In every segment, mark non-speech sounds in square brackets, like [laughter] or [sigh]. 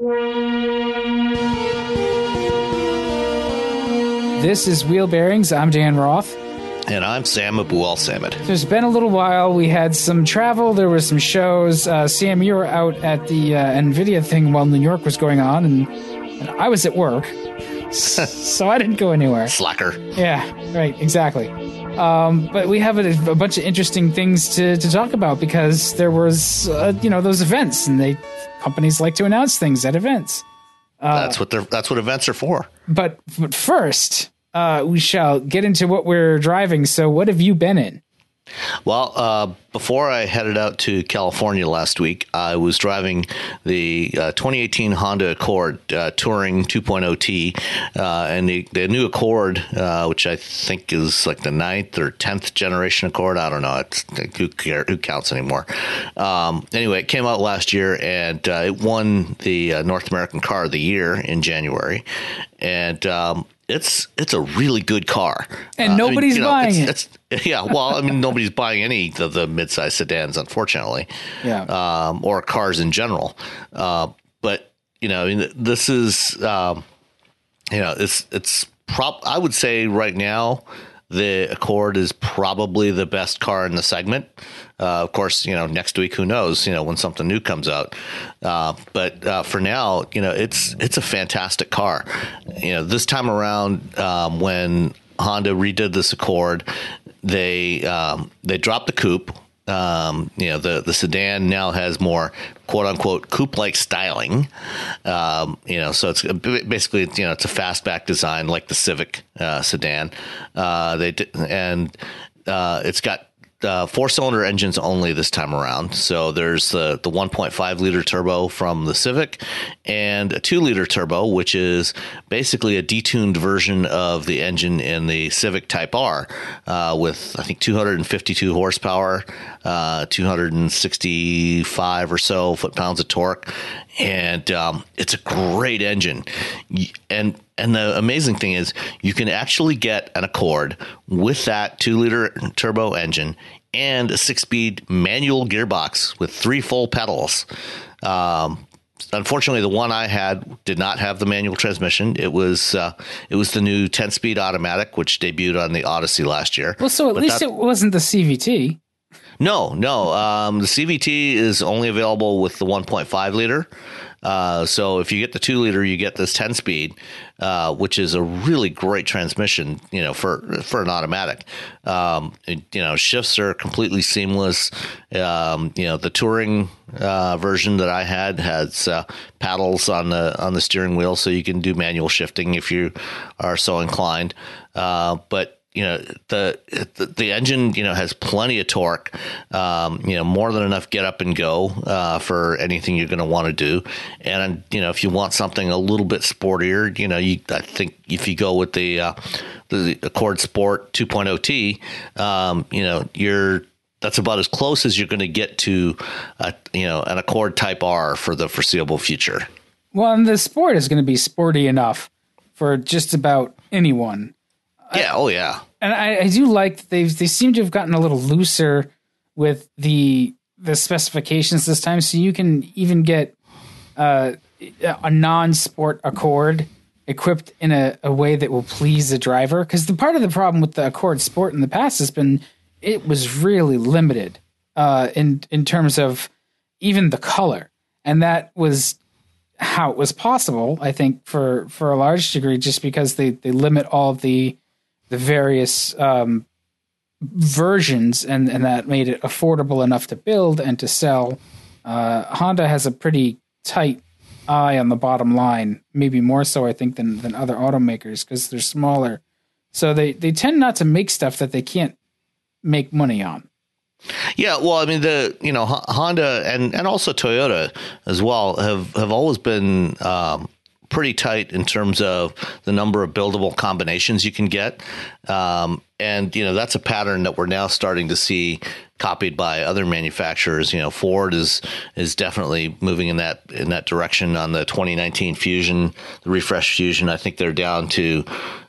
This is Wheel Bearings. I'm Dan Roth. And I'm Sam Abuelsamid. There's been a little while. We had some travel. There were some shows. Uh, Sam, you were out at the uh, NVIDIA thing while New York was going on, and, and I was at work. [laughs] so I didn't go anywhere. Slacker. Yeah, right, exactly. Um, but we have a, a, bunch of interesting things to, to talk about because there was, uh, you know, those events, and they companies like to announce things at events. Uh, that's what they're. That's what events are for. But but first, uh, we shall get into what we're driving. So, what have you been in? Well, uh, before I headed out to California last week, I was driving the uh, 2018 Honda Accord uh, Touring 2.0T, uh, and the, the, new Accord, uh, which I think is like the ninth or tenth generation Accord. I don't know. It's, who, care, who counts anymore? Um, anyway, it came out last year, and uh, it won the North American Car of the Year in January, and um, it's it's a really good car, and nobody's I mean, know, buying it's, it. It's, [laughs] yeah, well, I mean, nobody's buying any of the midsize sedans, unfortunately, yeah, um, or cars in general. Uh, but you know, I mean, this is, um, you know, it's it's prop. I would say right now, the Accord is probably the best car in the segment. Uh, of course, you know, next week, who knows? You know, when something new comes out. Uh, but uh, for now, you know, it's it's a fantastic car. You know, this time around, um, when Honda redid this Accord, they um, they dropped the coupe. Um, you know, the the sedan now has more quote unquote coupe like styling. Um, you know, so it's basically you know it's a fastback design like the Civic uh, sedan. Uh, they and uh, it's got uh, four cylinder engines only this time around. So there's the, the 1.5 liter turbo from the Civic and a 2 liter turbo, which is basically a detuned version of the engine in the Civic Type R uh, with, I think, 252 horsepower, uh, 265 or so foot pounds of torque. And um, it's a great engine. And and the amazing thing is, you can actually get an Accord with that two liter turbo engine and a six speed manual gearbox with three full pedals. Um, unfortunately, the one I had did not have the manual transmission. It was uh, it was the new ten speed automatic, which debuted on the Odyssey last year. Well, so at but least that, it wasn't the CVT. No, no. Um, the CVT is only available with the 1.5 liter. Uh, so if you get the two liter, you get this 10 speed, uh, which is a really great transmission, you know, for, for an automatic. Um, it, you know, shifts are completely seamless. Um, you know, the touring, uh, version that I had has, uh, paddles on the, on the steering wheel. So you can do manual shifting if you are so inclined. Uh, but, you know the, the, the engine you know has plenty of torque um, you know more than enough get up and go uh, for anything you're going to want to do and you know if you want something a little bit sportier you know you I think if you go with the uh, the Accord Sport 2.0T um, you know you're that's about as close as you're going to get to a, you know an Accord Type R for the foreseeable future well and the Sport is going to be sporty enough for just about anyone. Yeah. oh yeah. And I, I do like that they they seem to have gotten a little looser with the the specifications this time, so you can even get uh, a non-sport Accord equipped in a, a way that will please the driver. Because the part of the problem with the Accord Sport in the past has been it was really limited uh, in in terms of even the color, and that was how it was possible. I think for for a large degree, just because they they limit all the the various um, versions, and and that made it affordable enough to build and to sell. Uh, Honda has a pretty tight eye on the bottom line, maybe more so I think than than other automakers because they're smaller. So they they tend not to make stuff that they can't make money on. Yeah, well, I mean the you know Honda and and also Toyota as well have have always been um, pretty tight in terms of the number of buildable combinations you can get, um, and you know that's a pattern that we're now starting to see copied by other manufacturers. You know, Ford is is definitely moving in that in that direction on the 2019 Fusion, the refresh Fusion. I think they're down to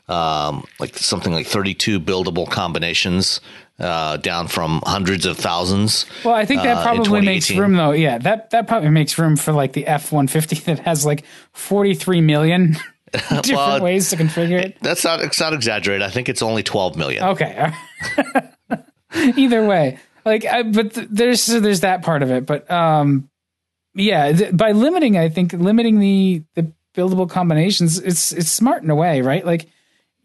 um, like something like 32 buildable combinations uh, down from hundreds of thousands. Well, I think that uh, probably uh, makes room, though. Yeah, that that probably makes room for like the F one fifty [laughs] that has like forty three million [laughs] [laughs] different well, ways to configure it. That's not it's not exaggerated. I think it's only twelve million. Okay. Either way, like, I, but th- there's there's that part of it, but um, yeah, th- by limiting, I think limiting the the buildable combinations, it's it's smart in a way, right? Like,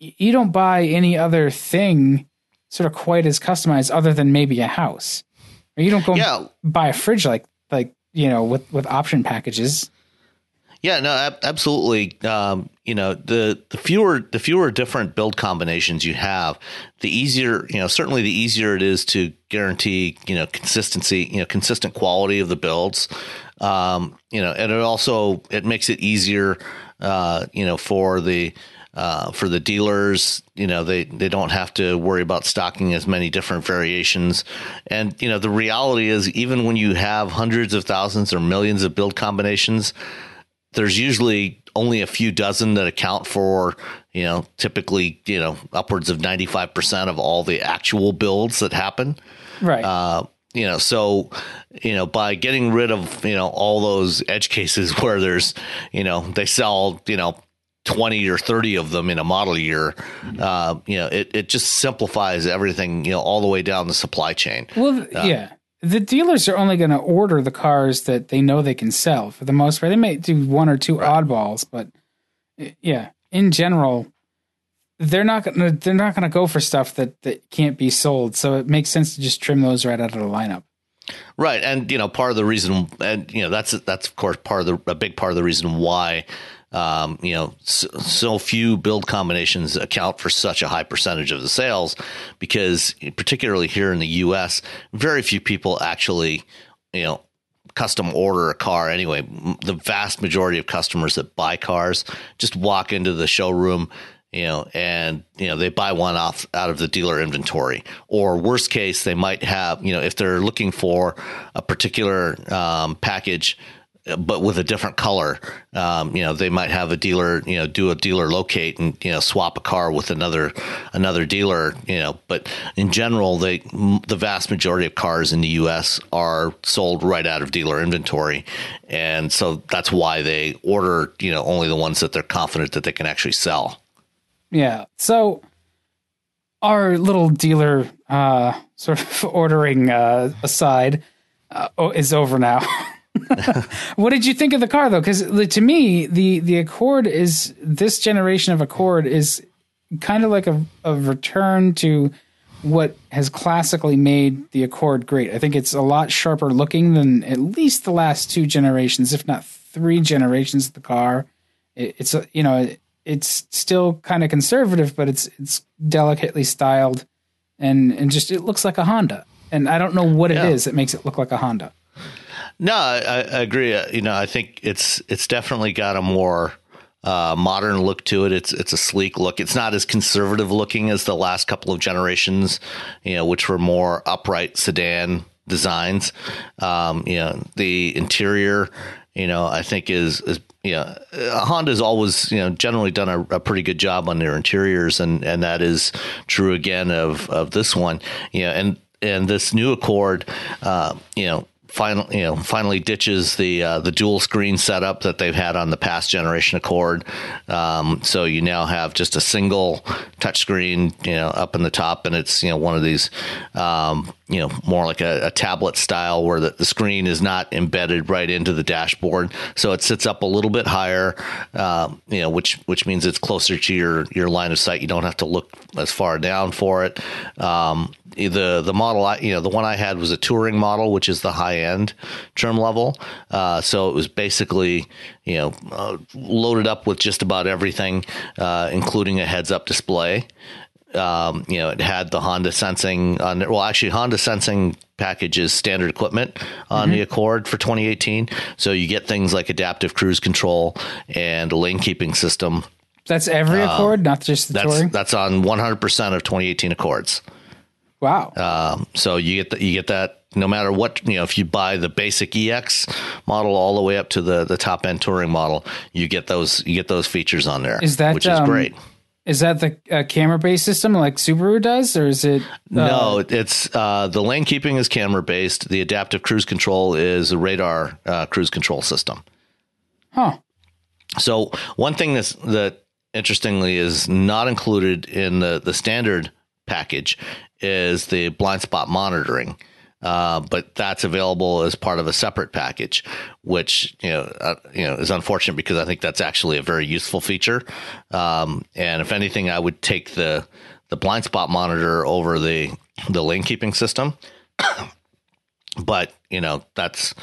y- you don't buy any other thing sort of quite as customized other than maybe a house. Or you don't go yeah. buy a fridge like like you know with with option packages. Yeah, no, ab- absolutely. Um, you know, the the fewer the fewer different build combinations you have, the easier. You know, certainly the easier it is to guarantee you know consistency. You know, consistent quality of the builds. Um, you know, and it also it makes it easier. Uh, you know, for the uh, for the dealers, you know, they, they don't have to worry about stocking as many different variations. And, you know, the reality is, even when you have hundreds of thousands or millions of build combinations, there's usually only a few dozen that account for, you know, typically, you know, upwards of 95% of all the actual builds that happen. Right. Uh, you know, so, you know, by getting rid of, you know, all those edge cases [laughs] where there's, you know, they sell, you know, 20 or 30 of them in a model year, uh, you know, it, it just simplifies everything, you know, all the way down the supply chain. Well, uh, yeah. The dealers are only going to order the cars that they know they can sell for the most part. They may do one or two right. oddballs, but yeah, in general, they're not going to they're not going to go for stuff that that can't be sold. So it makes sense to just trim those right out of the lineup. Right, and you know, part of the reason, and you know, that's that's of course part of the a big part of the reason why um, you know, so, so, few build combinations account for such a high percentage of the sales because, particularly here in the U.S., very few people actually, you know, custom order a car anyway. The vast majority of customers that buy cars just walk into the showroom, you know, and you know they buy one off out of the dealer inventory. Or worst case, they might have, you know, if they're looking for a particular um, package but with a different color. Um, you know, they might have a dealer, you know, do a dealer locate and you know swap a car with another another dealer. You know, but in general, they the vast majority of cars in the U.S. are sold right out of dealer inventory, and so that's why they order you know only the ones that they're confident that they can actually sell. Yeah. So our little dealer uh, sort of [laughs] ordering uh, aside uh, is over now. [laughs] what did you think of the car though? Because to me, the the Accord is this generation of Accord is kind of like a, a return to what has classically made the Accord great. I think it's a lot sharper looking than at least the last two generations, if not three generations of the car. It, it's a, you know it's still kind of conservative, but it's it's delicately styled, and and just it looks like a Honda. And I don't know what yeah. it is that makes it look like a Honda. No, I, I agree. Uh, you know, I think it's it's definitely got a more uh, modern look to it. It's it's a sleek look. It's not as conservative looking as the last couple of generations, you know, which were more upright sedan designs. Um, you know, the interior you know, I think is is you know, uh, Honda's always you know generally done a, a, pretty good job on their interiors, and and that is true again of of this one. You know, and and this new Accord, uh, you know, finally you know finally ditches the uh, the dual screen setup that they've had on the past generation Accord. Um, so you now have just a single touchscreen, you know, up in the top, and it's you know one of these, um, you know, more like a, a tablet style where the, the, screen is not embedded right into the dashboard, so it sits up a little bit higher, uh, you know, which which means it's closer to your your line of sight. You don't have to look as far down for it. Um, the the model I you know the one I had was a touring model, which is the high end trim level. Uh, so it was basically you know uh, loaded up with just about everything, uh, including a heads up display. Um, you know, it had the Honda sensing on. Well, actually, Honda sensing package is standard equipment on mm-hmm. the Accord for 2018. So you get things like adaptive cruise control and a lane keeping system. That's every uh, Accord, not just the that's, touring. That's on 100% of 2018 Accords. Wow. Um, so you get the, you get that no matter what you know if you buy the basic EX model all the way up to the the top end touring model, you get those you get those features on there. Is that which is um, great? Is that the uh, camera based system like Subaru does, or is it? Uh, no, it's uh, the lane keeping is camera based. The adaptive cruise control is a radar uh, cruise control system. Huh. So one thing that's that interestingly is not included in the the standard package is the blind spot monitoring. Uh, but that's available as part of a separate package, which you know uh, you know is unfortunate because I think that's actually a very useful feature. Um, and if anything, I would take the the blind spot monitor over the the lane keeping system. [coughs] but you know that's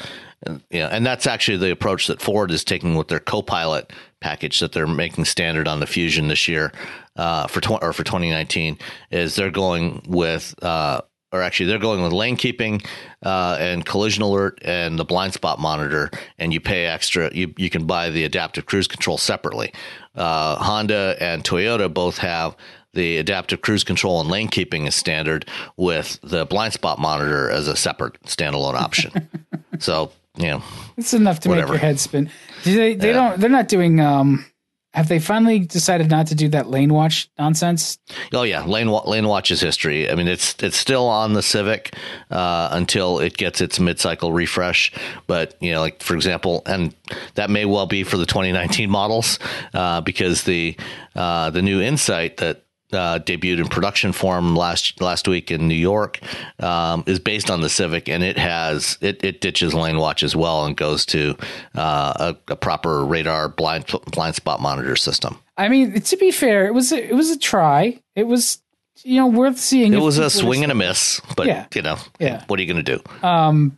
you know, and that's actually the approach that Ford is taking with their Copilot package that they're making standard on the Fusion this year uh, for tw- or for 2019 is they're going with uh, or actually they're going with lane keeping uh, and collision alert and the blind spot monitor and you pay extra you, you can buy the adaptive cruise control separately. Uh, honda and toyota both have the adaptive cruise control and lane keeping as standard with the blind spot monitor as a separate standalone option. [laughs] So you know it's enough to whatever. make your head spin Do they they yeah. don't they're not doing um have they finally decided not to do that lane watch nonsense? Oh yeah, lane lane watch is history. I mean, it's it's still on the Civic uh, until it gets its mid cycle refresh. But you know, like for example, and that may well be for the 2019 models uh, because the uh, the new Insight that uh, debuted in production form last last week in New York um, is based on the Civic, and it has it, it ditches lane watch as well and goes to uh, a, a, proper radar blind blind spot monitor system. I mean, to be fair, it was a, it was a try. It was you know worth seeing. It was a swing and a miss, but yeah. you know, yeah. what are you going to do? Um,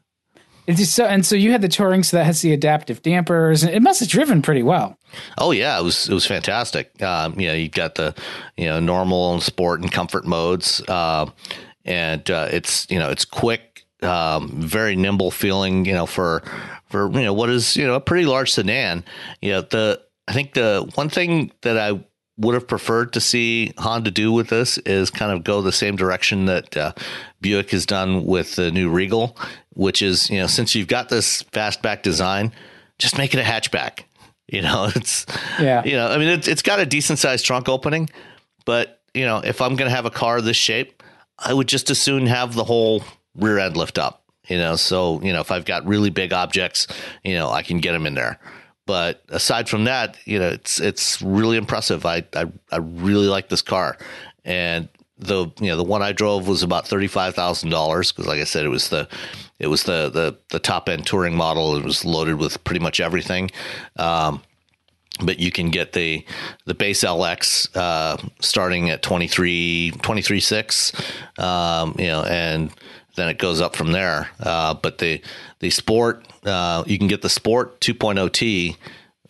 so and so you had the touring, so that has the adaptive dampers, and it must have driven pretty well. Oh yeah, it was it was fantastic. Um, you know, you got the you know normal and sport and comfort modes, uh, and uh, it's you know it's quick, um, very nimble feeling. You know for for you know what is you know a pretty large sedan. You know the I think the one thing that I would have preferred to see Honda do with this is kind of go the same direction that uh, Buick has done with the new Regal, which is you know since you've got this fastback design, just make it a hatchback. [laughs] You know, it's yeah. You know, I mean, it's it's got a decent sized trunk opening, but you know, if I'm going to have a car this shape, I would just as soon have the whole rear end lift up. You know, so you know, if I've got really big objects, you know, I can get them in there. But aside from that, you know, it's it's really impressive. I I, I really like this car, and the you know the one I drove was about thirty five thousand dollars because, like I said, it was the it was the the the top end touring model. It was loaded with pretty much everything. Um, but you can get the the base LX uh, starting at 23 23.6 um, you know and then it goes up from there uh, but the the sport uh, you can get the sport 2.0T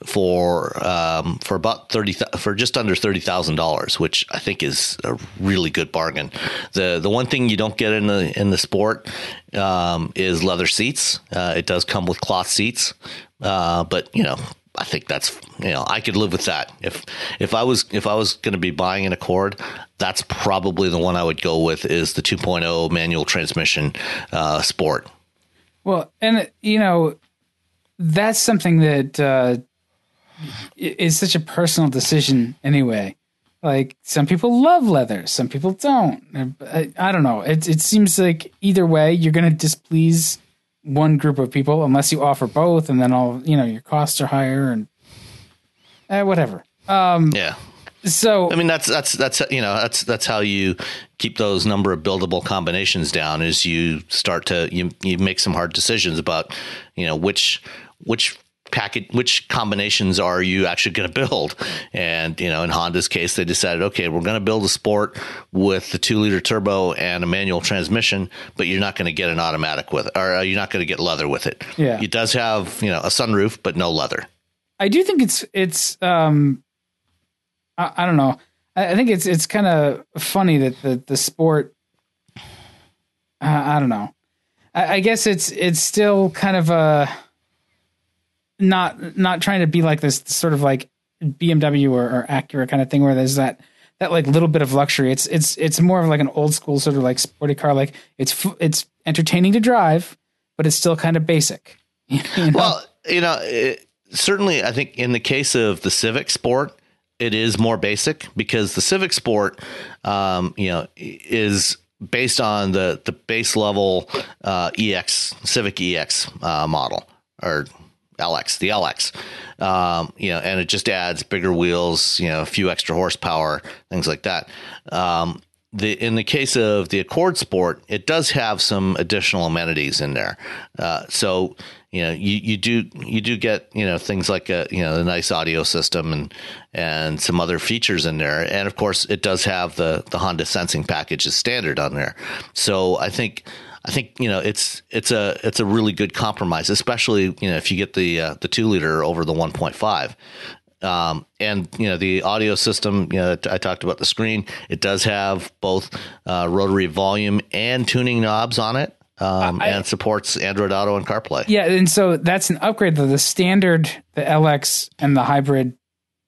for um, for about thirty for just under thirty thousand dollars, which I think is a really good bargain. the The one thing you don't get in the in the sport um, is leather seats. Uh, it does come with cloth seats, uh, but you know I think that's you know I could live with that. If if I was if I was going to be buying an Accord, that's probably the one I would go with is the 2.0 manual transmission uh, Sport. Well, and you know that's something that uh, is such a personal decision anyway. Like some people love leather, some people don't. I, I don't know. It it seems like either way you're going to displease one group of people unless you offer both, and then all you know your costs are higher and eh, whatever. Um, Yeah. so I mean that's that's that's you know that's that's how you keep those number of buildable combinations down is you start to you you make some hard decisions about you know which which packet which combinations are you actually going to build and you know in Honda's case they decided okay we're going to build a sport with the 2 liter turbo and a manual transmission but you're not going to get an automatic with it or uh, you're not going to get leather with it Yeah. it does have you know a sunroof but no leather I do think it's it's um I, I don't know. I, I think it's it's kind of funny that the the sport uh, I don't know. I, I guess it's it's still kind of a not not trying to be like this sort of like BMW or, or Acura kind of thing where there's that that like little bit of luxury. It's it's it's more of like an old school sort of like sporty car. Like it's it's entertaining to drive, but it's still kind of basic. [laughs] You know? Well, you know, it, certainly, I think in the case of the Civic Sport, it is more basic because the Civic Sport, um, you know, is based on the the base level uh, EX Civic EX uh, model or LX, the LX. Um, you know, and it just adds bigger wheels, you know, a few extra horsepower, things like that. Um, the in the case of the Accord Sport, it does have some additional amenities in there. Uh, so you know, you, you do you do get you know things like a you know a nice audio system and and some other features in there, and of course it does have the the Honda sensing package as standard on there. So I think I think you know it's it's a it's a really good compromise, especially you know if you get the uh, the two liter over the one point five. Um, and you know the audio system. You know, I talked about the screen. It does have both uh, rotary volume and tuning knobs on it, um, I- and supports Android Auto and CarPlay. Yeah, and so that's an upgrade. Though the standard, the LX, and the hybrid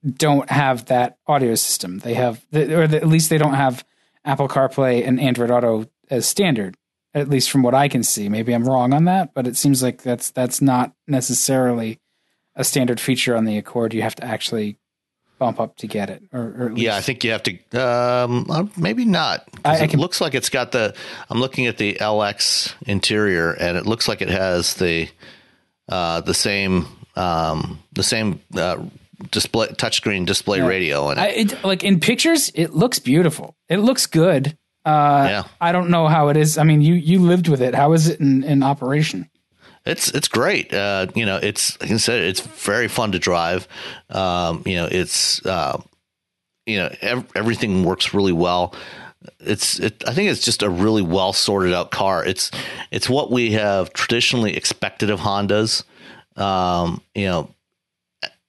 don't have that audio system. They have, or at least they don't have Apple CarPlay and Android Auto as standard. At least from what I can see. Maybe I'm wrong on that, but it seems like that's that's not necessarily a standard feature on the Accord. You have to actually bump up to get it, or, or at least, Yeah, I think you have to. Um, uh, maybe not. I- I it looks like it's got the. I'm looking at the LX interior, and it looks like it has the uh, the same um, the same uh, display touchscreen display radio And like in pictures, it looks beautiful. It looks good. Uh, Yeah. I don't know how it is. I mean, you you lived with it. How is it in, in operation? It's it's great. Uh, you know, it's like I said, it's very fun to drive. Um, you know, it's uh, you know ev- everything works really well. It's it, I think it's just a really well sorted out car. It's it's what we have traditionally expected of Hondas. Um, you know,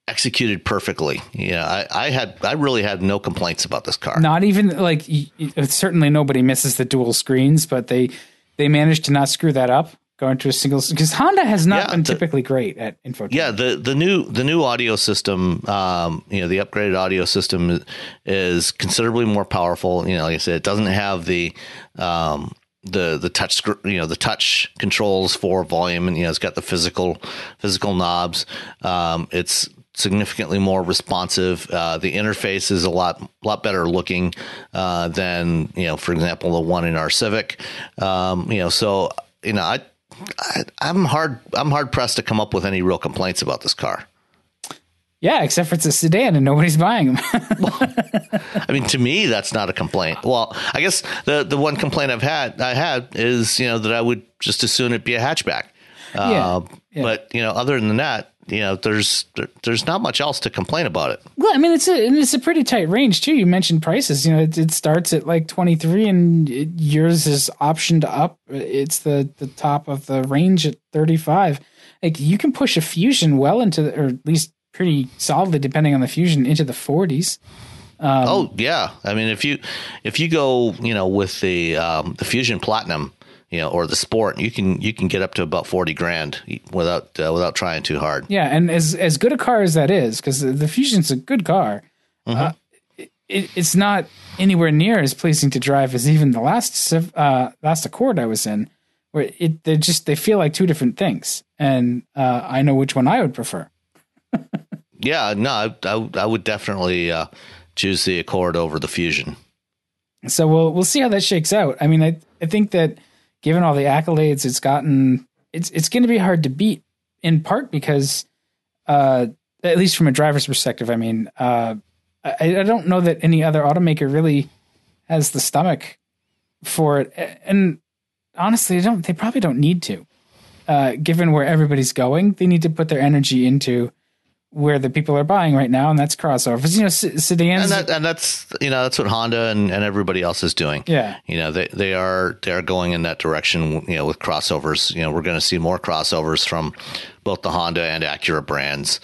executed perfectly. Yeah, I, I had I really had no complaints about this car. Not even like y- certainly nobody misses the dual screens, but they they managed to not screw that up. Going to a single because Honda has not Yeah, been the- typically great at infotainment. Yeah, the the new the new audio system, um, you know, the upgraded audio system is, considerably more powerful. You know, like I said, it doesn't have the um, the the touch you know the touch controls for volume, and you know, it's got the physical physical knobs. Um, it's significantly more responsive. Uh, the interface is a lot lot better looking uh, than you know, for example, the one in our Civic. Um, you know, so you know, I. I, I'm hard. I'm hard pressed to come up with any real complaints about this car. yeah, except for it's a sedan and nobody's buying them. [laughs] I mean, to me, that's not a complaint. Well, I guess the the one complaint I've had I had is you know that I would just as soon it be a hatchback. Uh, yeah. But you know, other than that, you know, there's there's not much else to complain about it. well, I mean, it's a and it's a pretty tight range too. You mentioned prices. You know, it, it starts at like twenty three, and it, yours is optioned up. It's the the top of the range at thirty five. Like you can push a Fusion well into, the, or at least pretty solidly, depending on the Fusion, into the forties. Um, oh yeah, I mean, if you if you go you know with the um, the Fusion Platinum. You know, or the Sport, you can you can get up to about forty grand without uh, without trying too hard. Yeah, and as as good a car as that is, because the, the Fusion's a good car, uh, it, it's not anywhere near as pleasing to drive as even the last uh, last Accord I was in, where it they just they feel like two different things, and uh, I know which one I would prefer. [laughs] yeah, no, I, I, I would definitely uh, choose the Accord over the Fusion. So we'll we'll see how that shakes out. I mean, I I think that given all the accolades it's gotten, it's it's going to be hard to beat. In part because, uh, at least from a driver's perspective, I mean, uh, I, I don't know that any other automaker really has the stomach for it, and honestly, I don't. They probably don't need to. Uh, given where everybody's going, they need to put their energy into where the people are buying right now, and that's crossovers. You know, sedans, and, that, and, that's you know that's what Honda and, and everybody else is doing. Yeah, you know they they are they are going in that direction. You know, with crossovers. You know, we're going to see more crossovers from both the Honda and Acura brands.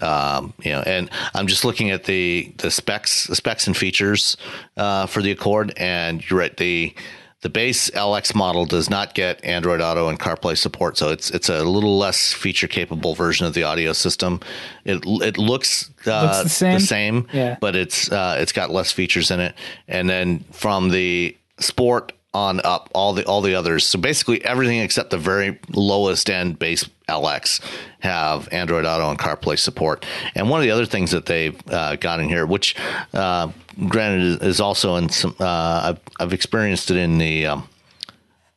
Um, you know, and I'm just looking at the the specs, the specs and features uh, for the Accord, and you're right. The the base LX model does not get Android Auto and CarPlay support, so it's it's a little less feature capable version of the audio system. It it looks, uh, looks the same, the same yeah. but it's uh, it's got less features in it. And then from the Sport on up, all the all the others, so basically everything except the very lowest end base LX have Android Auto and CarPlay support. And one of the other things that they've uh, got in here, which uh, granted is also in some, uh, I've, I've experienced it in the um,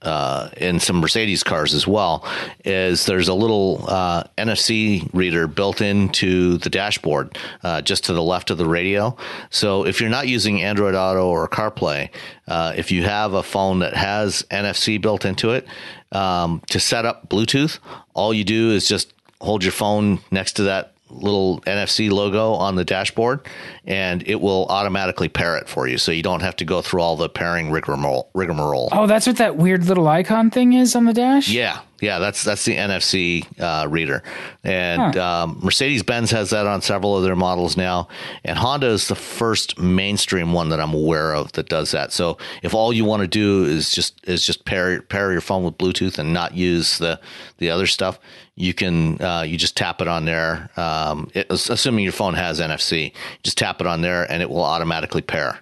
uh, in some Mercedes cars as well, is there's a little uh, NFC reader built into the dashboard uh, just to the left of the radio. So if you're not using Android Auto or CarPlay, uh, if you have a phone that has NFC built into it, um, to set up Bluetooth, all you do is just hold your phone next to that little NFC logo on the dashboard, and it will automatically pair it for you, so you don't have to go through all the pairing rigmarole. rigmarole. Oh, that's what that weird little icon thing is on the dash. Yeah, yeah, that's that's the NFC uh, reader, and huh. um, Mercedes Benz has that on several of their models now, and Honda is the first mainstream one that I'm aware of that does that. So if all you want to do is just is just pair pair your phone with Bluetooth and not use the the other stuff, you can uh, you just tap it on there. Um, it, assuming your phone has NFC, just tap it on there and it will automatically pair.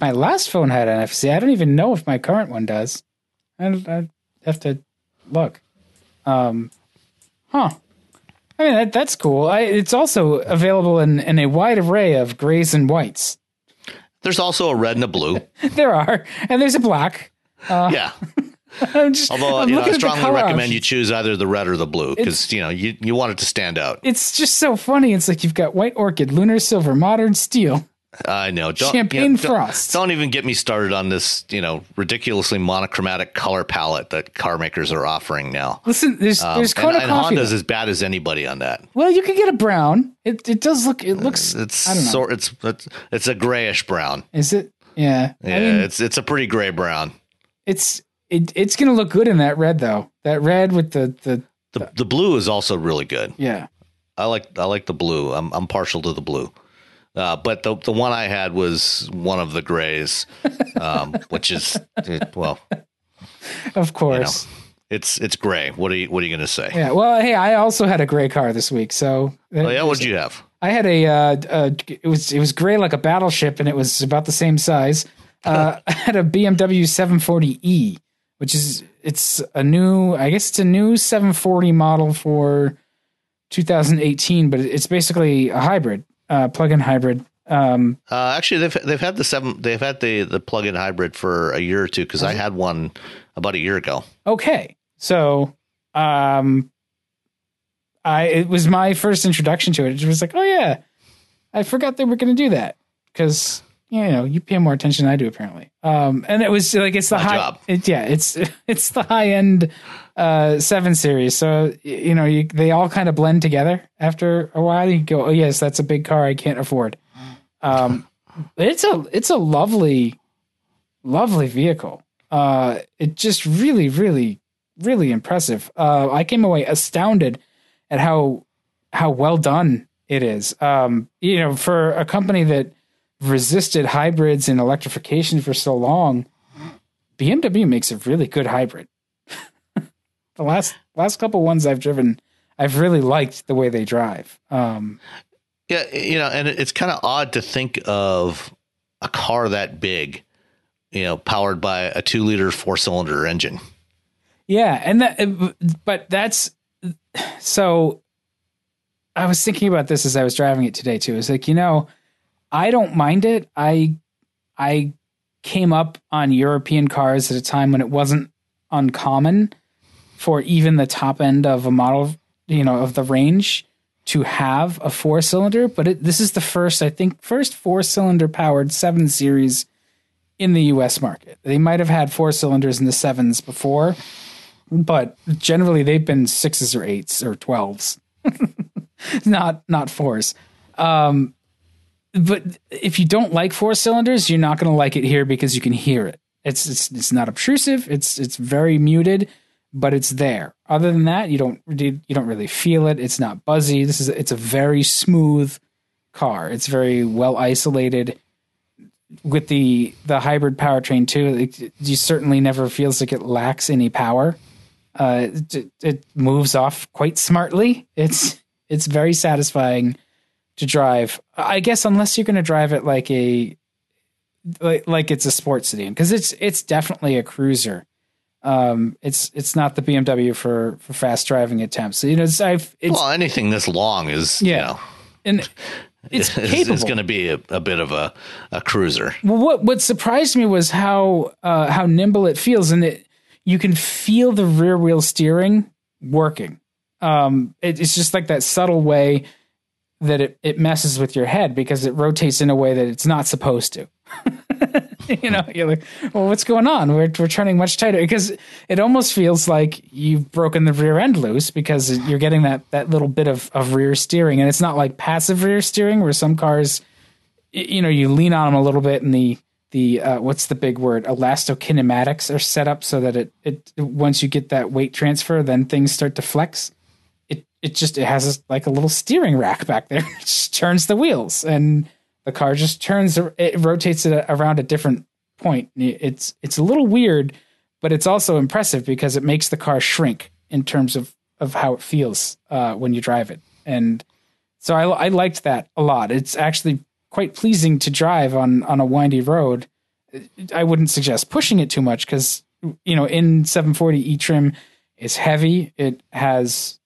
My last phone had NFC. I don't even know if my current one does. I, I have to look. Um, huh. I mean, that, that's cool. I, it's also available in, in a wide array of grays and whites. There's also a red and a blue. [laughs] there are, and there's a black. Uh, yeah. [laughs] [laughs] just, Although I'm you know, I looking at the strongly recommend you choose either the red or the blue because you know you, you want it to stand out. It's just so funny. It's like you've got white orchid, lunar silver, modern steel, I know. Don't, champagne you know, don't- frost. Don't, even get me started on this, you know, ridiculously monochromatic color palette that car makers are offering now. Listen, there's Um, there's Kona and coffee. Honda's though. as bad as anybody on that. well, you can get a brown. It it does look. It looks. It's I don't know. sort. It's, it's it's a grayish brown. Is it? Yeah. Yeah, I mean, it's it's a pretty gray brown. it's it, it's gonna look good in that red though. That red with the the The the blue is also really good. yeah. I like I like the blue. I'm I'm partial to the blue. Uh, but the the one I had was one of the grays, [laughs] um, which is it, well, Of you know, course. it's it's gray. What are you what are you gonna say? Yeah. Well, hey, I also had a gray car this week, so Oh yeah, what did you have? I had a, uh, uh, it was it was gray like a battleship, and it was about the same size. Uh, [laughs] I had a BMW 740e, which is it's a new, I guess it's a new 740 model for 2018, but it's basically a hybrid, uh, plug-in hybrid. Um, Uh, actually, they've they've had the seven they've had the the plug-in hybrid for a year or two because I had one about a year ago. okay, so um, I it was my first introduction to it. It was like, oh yeah, I forgot they were going to do that because you know you pay more attention than I do apparently. Um, and it was like it's the My high, job. It, yeah, it's [laughs] it's the high end uh seven series. So you know you, they all kind of blend together after a while. You go, oh yes, that's a big car I can't afford. Um, it's a it's a lovely, lovely vehicle. Uh, it just really, really, really impressive. Uh, I came away astounded at how how well done it is. Um, you know, for a company that resisted hybrids and electrification for so long, BMW makes a really good hybrid. [laughs] the last last couple ones I've driven, I've really liked the way they drive. Um, Yeah, you know, and it's kind of odd to think of a car that big, you know, powered by a two-liter four-cylinder engine. Yeah, and that, but that's so. I was thinking about this as I was driving it today too. It's like you know, I don't mind it. I I came up on European cars at a time when it wasn't uncommon for even the top end of a model, you know, of the range to have a four cylinder. But it, this is the first, I think, first four cylinder powered seven series in the US market. They might have had four cylinders in the sevens before, but generally they've been sixes or eights or twelves, [laughs] not not fours. Um, but if you don't like four cylinders, you're not going to like it here because you can hear it. It's it's it's not obtrusive. It's it's very muted, but it's there. Other than that, you don't you don't really feel it. It's not buzzy. This is it's a very smooth car. It's very well isolated. With the the hybrid powertrain too, it, you certainly never feels like it lacks any power. Uh, it, it moves off quite smartly. It's it's very satisfying to drive. I guess unless you're going to drive it like a like like it's a sports sedan because it's it's definitely a cruiser. Um, it's it's not the BMW for for fast driving attempts. You know, it's, I've it's, well anything this long is yeah, you know, and it's. [laughs] It's going to be a, a, bit of a, a cruiser. Well, what what surprised me was how uh, how nimble it feels, and it you can feel the rear wheel steering working. Um, it, it's just like that subtle way that it, it messes with your head because it rotates in a way that it's not supposed to. [laughs] you know, you're like, well, what's going on? We're, we're turning much tighter because it almost feels like you've broken the rear end loose because you're getting that, that little bit of, of rear steering. And it's not like passive rear steering where some cars, you know, you lean on them a little bit and the, the, uh, what's the big word? Elastokinematics are set up so that it, it, once you get that weight transfer, then things start to flex it just it has like a little steering rack back there. [laughs] it just turns the wheels, and the car just turns. It rotates it around a different point. It's it's a little weird, but it's also impressive because it makes the car shrink in terms of of how it feels uh, when you drive it. And so I, I liked that a lot. It's actually quite pleasing to drive on on a windy road. I wouldn't suggest pushing it too much because you know in 740 e trim it's heavy. It has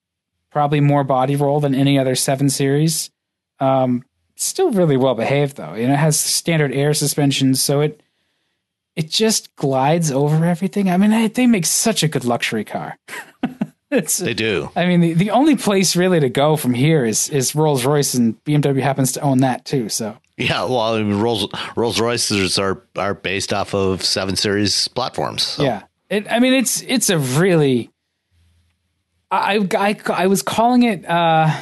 probably more body roll than any other seven series. Um, still really well behaved though. You know, it has standard air suspension, so it it just glides over everything. I mean, they make such a good luxury car. [laughs] they do. I mean, the, the only place really to go from here is is Rolls Royce, and BMW happens to own that too. So yeah, well, I mean, Rolls Rolls Royces are are based off of seven series platforms. So. Yeah, it, I mean, it's it's a really I, I, I was calling it, uh,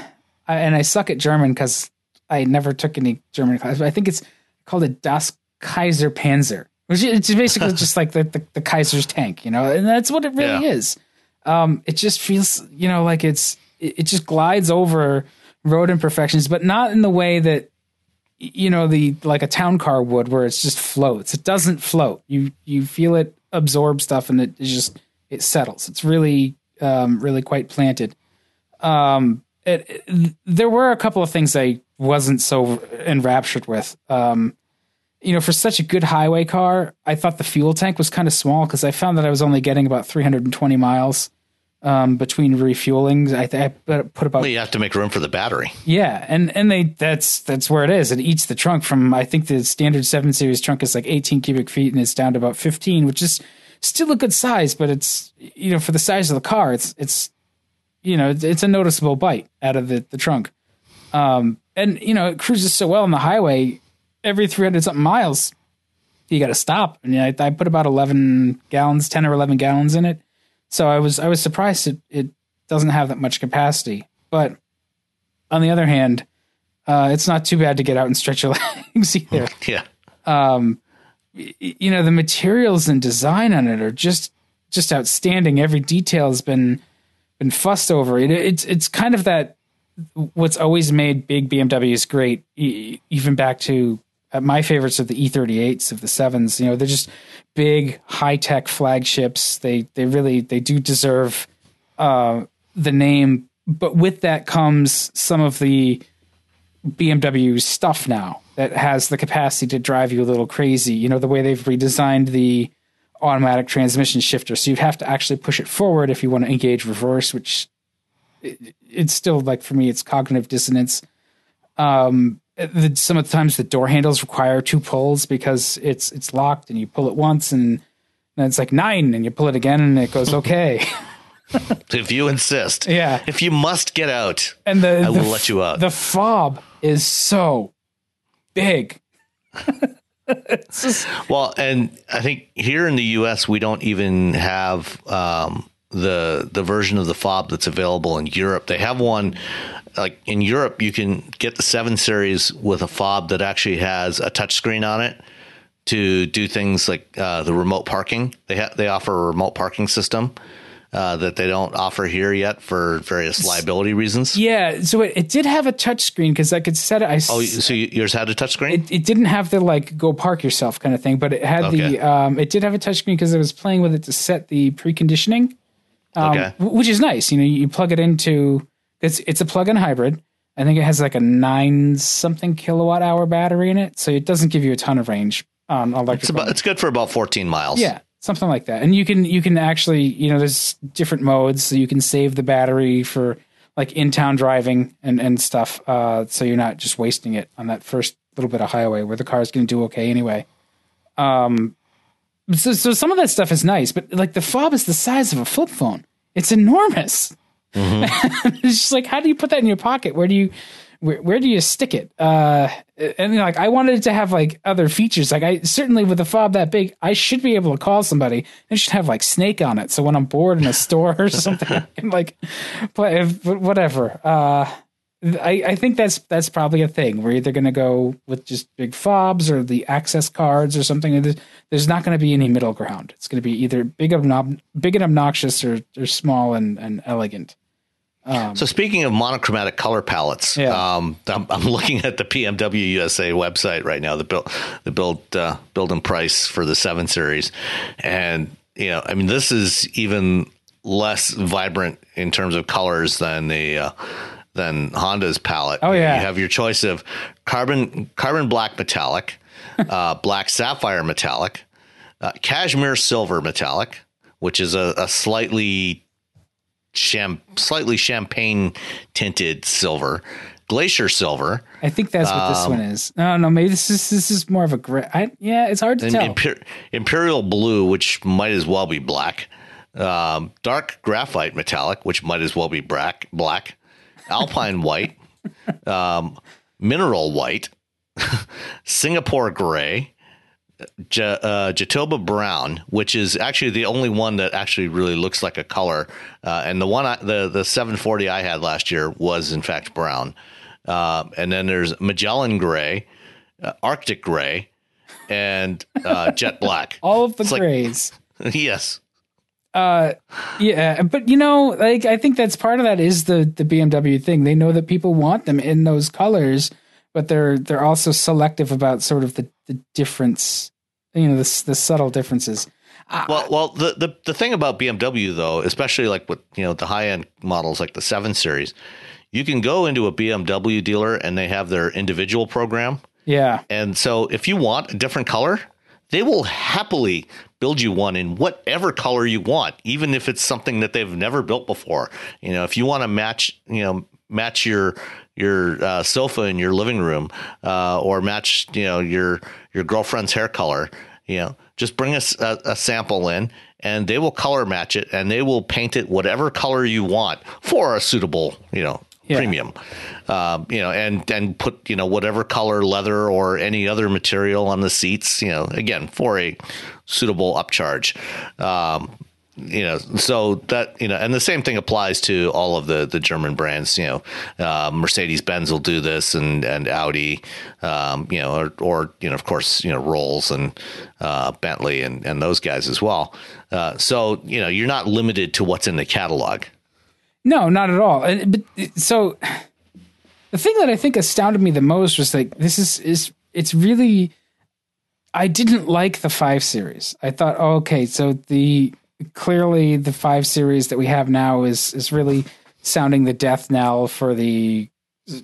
and I suck at German because I never took any German class. But I think it's called a Das Kaiser Panzer, which it's basically [laughs] just like the, the, the, Kaiser's tank, you know, and that's what it really yeah. is. Um, it just feels, you know, like it's it, it just glides over road imperfections, but not in the way that you know the like a town car would, where it's just floats. It doesn't float. You you feel it absorb stuff, and it, it just it settles. It's really um, really quite planted. Um, it, it, there were a couple of things I wasn't so enraptured with. Um, you know, for such a good highway car, I thought the fuel tank was kind of small because I found that I was only getting about 320 miles um, between refuelings. I, th- I, put about. Well, you have to make room for the battery. Yeah, and and they that's that's where it is. It eats the trunk from I think the standard seven series trunk is like 18 cubic feet and it's down to about 15, which is still a good size, but it's you know for the size of the car, it's it's you know it's a noticeable bite out of the the trunk. Um, and you know it cruises so well on the highway. Every three hundred something miles, you got to stop. And I, I put about eleven gallons, ten or eleven gallons in it. So I was I was surprised it it doesn't have that much capacity. But on the other hand, uh, it's not too bad to get out and stretch your [laughs] legs either. [laughs] Yeah. Um, you know the materials and design on it are just just outstanding. Every detail has been been fussed over. It, it's it's kind of that what's always made big BMWs great, even back to uh, my favorites of the E38s of the sevens. You know, they're just big, high tech flagships. They they really they do deserve uh, the name, but with that comes some of the BMW stuff now that has the capacity to drive you a little crazy. You know, the way they've redesigned the automatic transmission shifter. So you'd have to actually push it forward if you want to engage reverse, which it, it's still like for me, it's cognitive dissonance. Um, the, some of the times the door handles require two pulls because it's it's locked and you pull it once and then it's like nine and you pull it again and it goes [laughs] okay. if you insist. Yeah. If you must get out, and the, I the will let you out. The fob is so big. [laughs] it's just Well, and I think here in the U.S. we don't even have um, the the version of the fob that's available in Europe. They have one like in Europe. You can get the seven series with a fob that actually has a touchscreen on it to do things like uh, the remote parking. They ha- they offer a remote parking system. Uh, that they don't offer here yet for various liability reasons. yeah. So it, it did have a touch screen because I could set it. I Oh, so yours had a touchscreen? it, it didn't have the like go park yourself kind of thing, but it had Okay. the um, it did have a touch screen because I was playing with it to set the preconditioning, um, okay. which is nice. You know, you plug it into it's it's a plug-in hybrid. I think it has like a nine something kilowatt hour battery in it, so it doesn't give you a ton of range on electric. It's about it's good for about 14 miles. Yeah, something like that. And you can you can actually you know there's different modes, so you can save the battery for like in town driving and and stuff. Uh, so you're not just wasting it on that first little bit of highway where the car's going to do okay anyway. Um, so so some of that stuff is nice, but like the fob is the size of a flip phone. It's enormous. [laughs] it's just like how do you put that in your pocket? Where do you where, where do you stick it? Uh, and you know, like I wanted it to have like other features. Like I certainly with a fob that big, I should be able to call somebody. It should have like Snake on it, so when I'm bored in a store or [laughs] something, I can like, but if, whatever. Uh, I, I think that's that's probably a thing. We're either going to go with just big fobs or the access cards or something. There's, there's not going to be any middle ground. It's going to be either big and big and obnoxious or, or small and, and elegant. So speaking of monochromatic color palettes, Yeah. um, I'm, I'm looking at the BMW USA website right now, the build, the build, uh, build and price for the seven series, and you know, I mean, this is even less vibrant in terms of colors than the uh, than Honda's palette. Oh, yeah. you have your choice of carbon carbon black metallic, [laughs] uh, black sapphire metallic, uh, cashmere silver metallic, which is a, a slightly cham- slightly champagne tinted silver, glacier silver, I think that's what this one is. No, no, maybe this is this is more of a gray. I, yeah, it's hard to tell. imper- imperial blue, which might as well be black, um, dark graphite metallic, which might as well be black, black, alpine [laughs] white, um, mineral white, [laughs] Singapore gray. J- uh, Jatoba brown, which is actually the only one that actually really looks like a color, uh, and the one I, the the 740 I had last year was in fact brown, uh, and then there's Magellan gray, uh, Arctic gray, and uh, jet black. [laughs] All of the It's like- grays. [laughs] yes, Yeah, but you know, like I think that's part of that is the the BMW thing. They know that people want them in those colors, but they're they're also selective about sort of the the difference, you know, the the subtle differences. Well, well, the, the the thing about BMW though, especially like with you know the high end models like the seven series, you can go into a BMW dealer and they have their individual program, Yeah, and so if you want a different color, they will happily build you one in whatever color you want, even if it's something that they've never built before. You know, if you want to match, you know, match your your uh, sofa in your living room, uh, or match, you know, your your girlfriend's hair color, you know, just bring us a, a sample in, and they will color match it, and they will paint it whatever color you want for a suitable, you know, Yeah. premium um, you know, and and put you know whatever color leather or any other material on the seats, you know, again for a suitable upcharge. Um, you know, so that you know, and the same thing applies to all of the the German brands. You know, uh, Mercedes Benz will do this, and and Audi, um, you know, or, or you know, of course, you know, Rolls and uh, Bentley and and those guys as well. Uh, so you know, you're not limited to what's in the catalog. no, not at all. But so the thing that I think astounded me the most was like this is is it's really I didn't like the five series. I thought, oh, okay, so the clearly the five series that we have now is is really sounding the death knell for the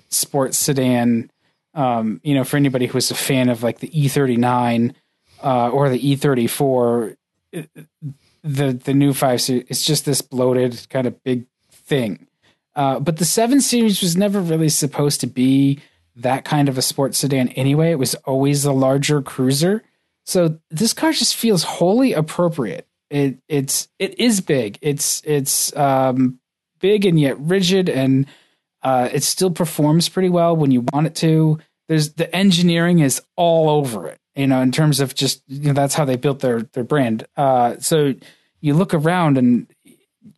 sports sedan. Um, you know, for anybody who's a fan of like the E39 uh, or the E34, the the new five series. It's just this bloated kind of big thing. Uh, but the seven series was never really supposed to be that kind of a sports sedan anyway. It was always a larger cruiser. So this car just feels wholly appropriate. It it's it is big. It's it's um, big and yet rigid, and uh, it still performs pretty well when you want it to. There's the engineering is all over it. You know, in terms of just you know that's how they built their their brand. Uh, so you look around and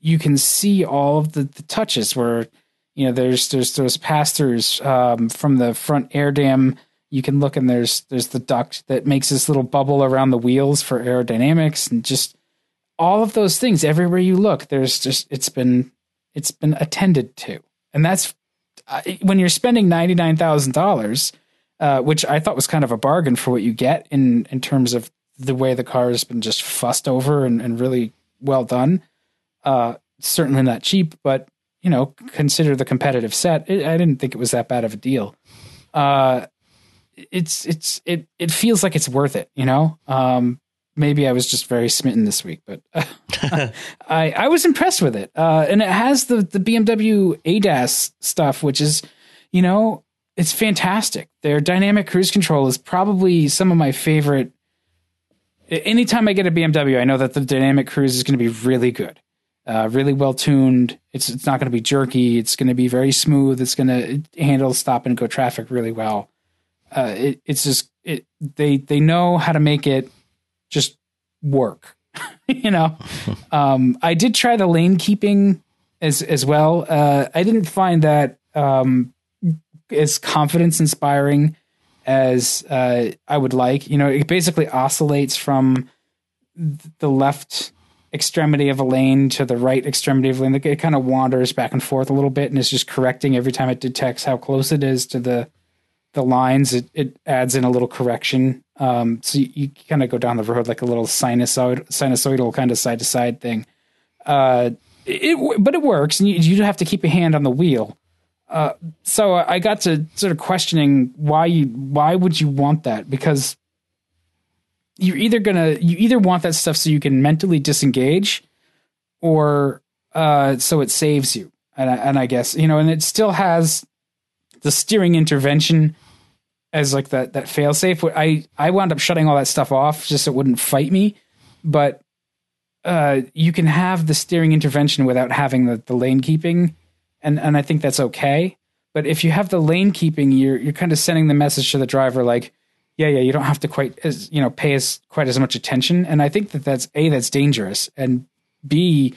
you can see all of the, the touches where you know there's there's those pass throughs um, from the front air dam you can look and there's there's the duct that makes this little bubble around the wheels for aerodynamics and just all of those things everywhere you look there's just it's been it's been attended to and that's uh, when you're spending $99,000 uh, which I thought was kind of a bargain for what you get in in terms of the way the car has been just fussed over and, and really well done uh, certainly not cheap but you know consider the competitive set it, I didn't think it was that bad of a deal uh, it's it's it it feels like it's worth it, you know. Um, maybe I was just very smitten this week, but [laughs] I I was impressed with it. Uh, and it has the the BMW ADAS stuff, which is, you know, it's fantastic. Their dynamic cruise control is probably some of my favorite. Anytime I get a BMW, I know that the dynamic cruise is going to be really good, uh, really well tuned. It's it's not going to be jerky. It's going to be very smooth. It's going to handle stop and go traffic really well uh, it, it's just it, they they know how to make it just work. [laughs] you know, [laughs] um, I did try the lane keeping as as well. Uh, I didn't find that um, as confidence inspiring as uh, I would like. You know, it basically oscillates from the left extremity of a lane to the right extremity of a lane. It kind of wanders back and forth a little bit and is just correcting every time it detects how close it is to the the lines, it, it adds in a little correction. Um, so you, you kind of go down the road like a little sinusoid, sinusoidal kind of side to side thing. Uh, it, but it works, and you, you have to keep a hand on the wheel. Uh, so I got to sort of questioning why you why would you want that because you're either gonna you either want that stuff so you can mentally disengage or uh, so it saves you and I, and I guess you know and it still has the steering intervention as like that that failsafe. I I wound up shutting all that stuff off just so it wouldn't fight me. But uh, you can have the steering intervention without having the, the lane keeping, and and I think that's okay. But if you have the lane keeping, you're you're kind of sending the message to the driver like, yeah, yeah, you don't have to quite as you know pay as quite as much attention. And I think that that's a that's dangerous, and b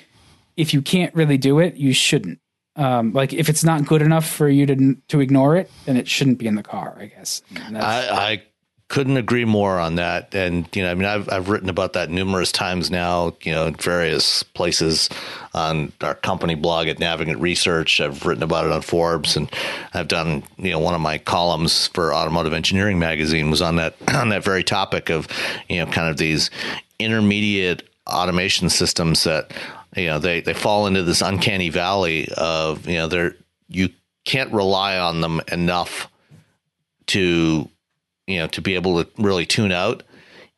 if you can't really do it, you shouldn't. Um, like if it's not good enough for you to to ignore it, then it shouldn't be in the car. I guess. I, I couldn't agree more on that. And you know, I mean, I've I've written about that numerous times now. You know, in various places on our company blog at Navigant Research. I've written about it on Forbes, and I've done you know one of my columns for Automotive Engineering magazine was on that [clears throat] on that very topic of you know kind of these intermediate automation systems that you know they they fall into this uncanny valley of you know they're you can't rely on them enough to you know to be able to really tune out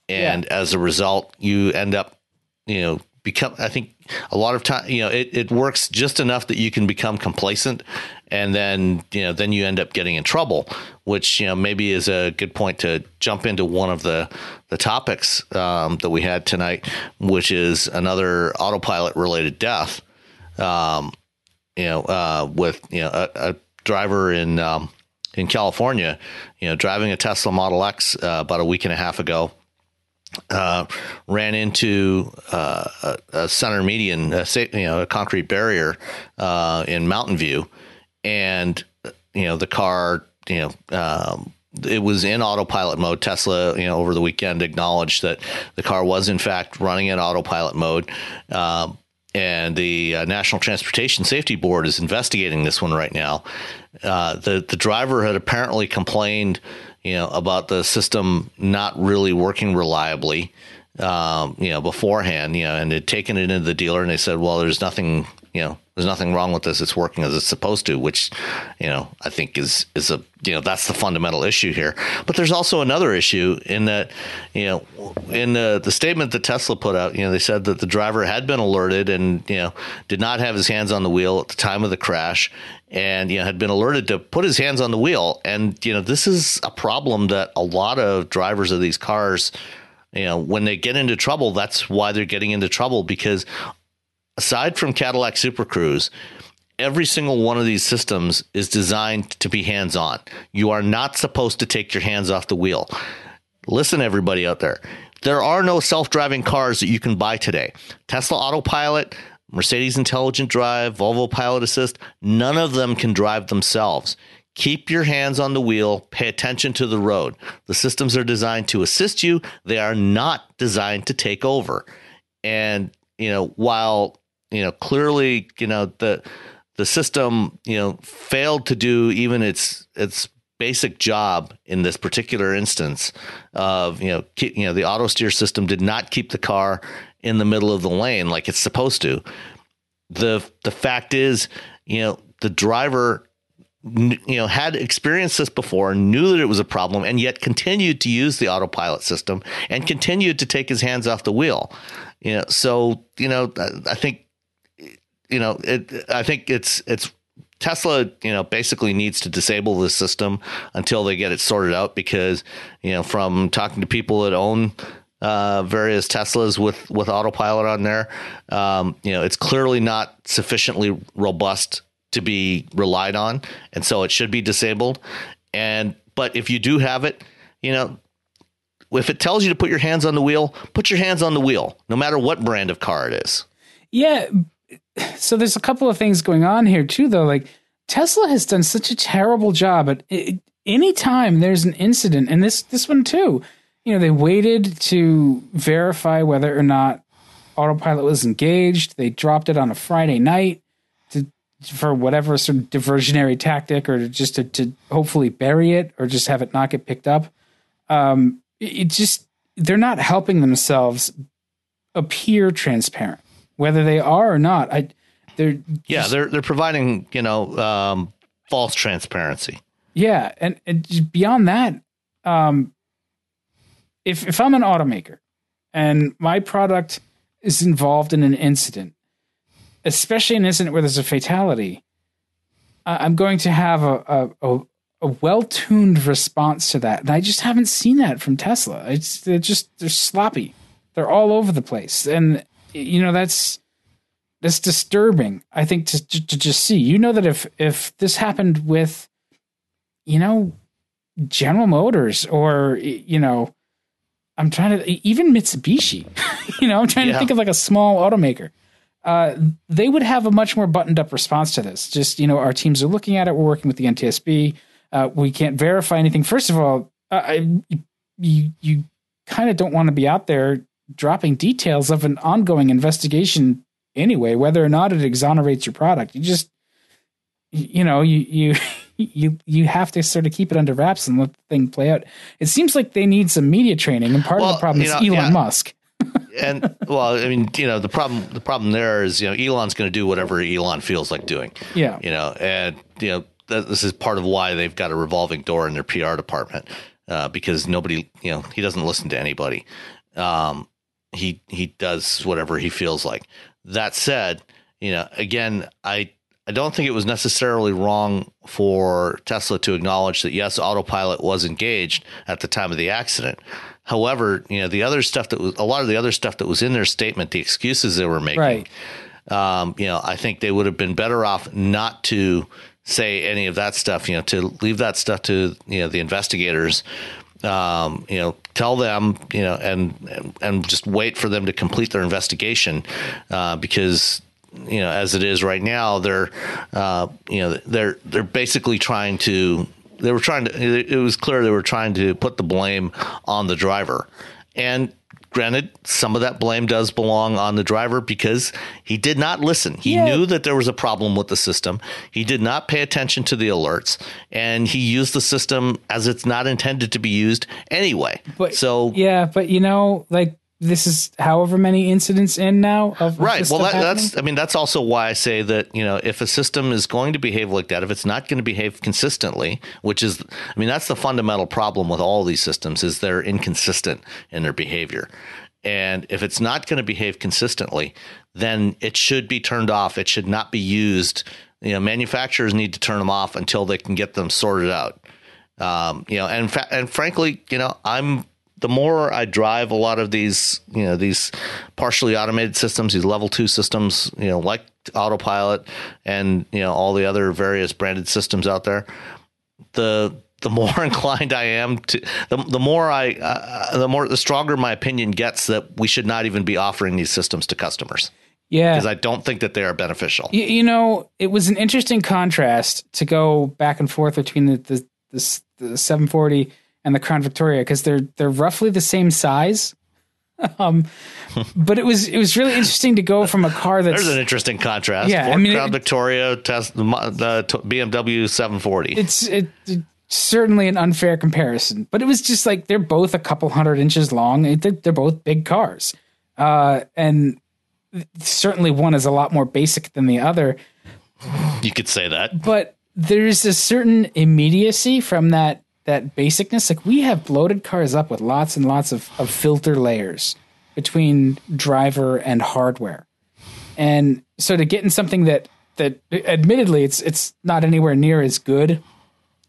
and yeah. as a result you end up you know become i think a lot of time you know it, it works just enough that you can become complacent and then you know then you end up getting in trouble which you know maybe is a good point to jump into one of the the topics um, that we had tonight which is another autopilot related death. Um, you know uh, with you know a, a driver in um, in California you know driving a Tesla Model X uh, about a week and a half ago uh, ran into uh, a, a, center median, a, you know, a concrete barrier uh, in Mountain View, and you know the car, you know. Um, it was in autopilot mode. Tesla, you know, over the weekend acknowledged that the car was in fact running in autopilot mode. Um, and the uh, National Transportation Safety Board is investigating this one right now. Uh, the the driver had apparently complained you know, about the system not really working reliably, um, you know, beforehand, you know, and had taken it into the dealer and they said, well, there's nothing, you know, there's nothing wrong with this. It's working as it's supposed to, which, you know, I think is is a you know that's the fundamental issue here. But there's also another issue in that, you know, in the the statement that Tesla put out, you know, they said that the driver had been alerted and you know did not have his hands on the wheel at the time of the crash, and you know had been alerted to put his hands on the wheel. And you know, this is a problem that a lot of drivers of these cars you know when they get into trouble that's why they're getting into trouble because aside from Cadillac Super Cruise, every single one of these systems is designed to be hands on. You are not supposed to take your hands off the wheel. Listen, everybody out there. There are no self driving cars that you can buy today. Tesla Autopilot, Mercedes Intelligent Drive, Volvo Pilot Assist, none of them can drive themselves. Keep your hands on the wheel, pay attention to the road. The systems are designed to assist you, they are not designed to take over. And, you know, while you know, clearly, you know, the the system, you know, failed to do even its its basic job in this particular instance of, you know, keep, you know, the auto steer system did not keep the car in the middle of the lane like it's supposed to. The the fact is, you know, the driver you know had experienced this before knew that it was a problem and yet continued to use the autopilot system and continued to take his hands off the wheel you know so you know i think you know, it, I think it's it's Tesla, you know, basically needs to disable the system until they get it sorted out because, you know, from talking to people that own uh, various Teslas with with autopilot on there, um, you know, it's clearly not sufficiently robust to be relied on, and so it should be disabled. And but if you do have it, you know, if it tells you to put your hands on the wheel, put your hands on the wheel, no matter what brand of car it is. Yeah, so there's a couple of things going on here too, though. Like Tesla has done such a terrible job at any time there's an incident, and this this one too. You know, they waited to verify whether or not autopilot was engaged. They dropped it on a Friday night to for whatever sort of diversionary tactic, or just to, to hopefully bury it, or just have it not get picked up. Um, it, it just they're not helping themselves appear transparent whether they are or not. I they're yeah just, they're they're providing you know um, false transparency. Yeah, and, and beyond that, um, if if I'm an automaker and my product is involved in an incident, especially an incident where there's a fatality, I'm going to have a, a, a, a well-tuned response to that, and I just haven't seen that from Tesla. It's they're just they're sloppy. They're all over the place, and you know that's that's disturbing. I think to, to, to just see. You know that if if this happened with, you know, General Motors or you know, I'm trying to even Mitsubishi. [laughs] you know, I'm trying yeah. to think of like a small automaker. Uh, they would have a much more buttoned up response to this. Just you know, our teams are looking at it. We're working with the NTSB. Uh, we can't verify anything. First of all, uh, I, you you kind of don't want to be out there dropping details of an ongoing investigation anyway, whether or not it exonerates your product. You just, you know, you you [laughs] you you have to sort of keep it under wraps and let the thing play out. It seems like they need some media training, and part well, of the problem is know, Elon yeah. Musk. [laughs] and well, I mean, you know, the problem the problem there is, you know, Elon's going to do whatever Elon feels like doing. Yeah, you know, and you know, this is part of why they've got a revolving door in their PR department uh, because nobody, you know, he doesn't listen to anybody. Um, he he does whatever he feels like. That said, you know, again, I I don't think it was necessarily wrong for Tesla to acknowledge that yes, autopilot was engaged at the time of the accident. However, you know, the other stuff that was a lot of the other stuff that was in their statement, the excuses they were making, right. um, you know, I think they would have been better off not to say any of that stuff. You know, to leave that stuff to you know the investigators um, you know, tell them, you know, and and just wait for them to complete their investigation, uh, because you know, as it is right now, they're, uh, you know, they're they're basically trying to. They were trying to. It was clear they were trying to put the blame on the driver, and Granted, some of that blame does belong on the driver because he did not listen. He yeah. knew that there was a problem with the system. He did not pay attention to the alerts, and he used the system as it's not intended to be used anyway. But so yeah, but you know, like this is however many incidents in now of Right. Well, that, that's. I mean, that's also why I say that, you know, if a system is going to behave like that, if it's not going to behave consistently, which is, I mean, that's the fundamental problem with all these systems is they're inconsistent in their behavior. And if it's not going to behave consistently, then it should be turned off. It should not be used. You know, manufacturers need to turn them off until they can get them sorted out. Um, you know, and fa- and frankly, you know, I'm the more I drive a lot of these, you know, these partially automated systems, these level two systems, you know, like autopilot and you know all the other various branded systems out there, the the more [laughs] inclined I am to the, the more I uh, the more the stronger my opinion gets that we should not even be offering these systems to customers yeah. because I don't think that they are beneficial. You, you know, it was an interesting contrast to go back and forth between the the, the, the 740 and the Crown Victoria because they're they're roughly the same size. [laughs] Um, but it was it was really interesting to go from a car that's There's an interesting contrast. Yeah, I mean, Crown it- Victoria, test the BMW 740. it's it, it's certainly an unfair comparison, but it was just like they're both a couple hundred inches long. They're, they're both big cars, uh, and certainly one is a lot more basic than the other. you could say that. but there's a certain immediacy from that that basicness like we have bloated cars up with lots and lots of, of filter layers between driver and hardware. And so to get in something that that admittedly it's it's not anywhere near as good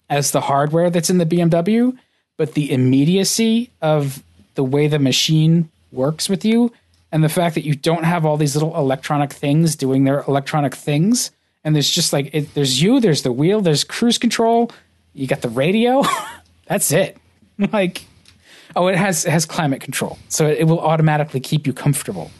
as the hardware that's in the BMW but the immediacy of the way the machine works with you and the fact that you don't have all these little electronic things doing their electronic things and there's just like it, there's you there's the wheel there's cruise control you got the radio? [laughs] That's it. [laughs] Like oh it has it has climate control. So it, it will automatically keep you comfortable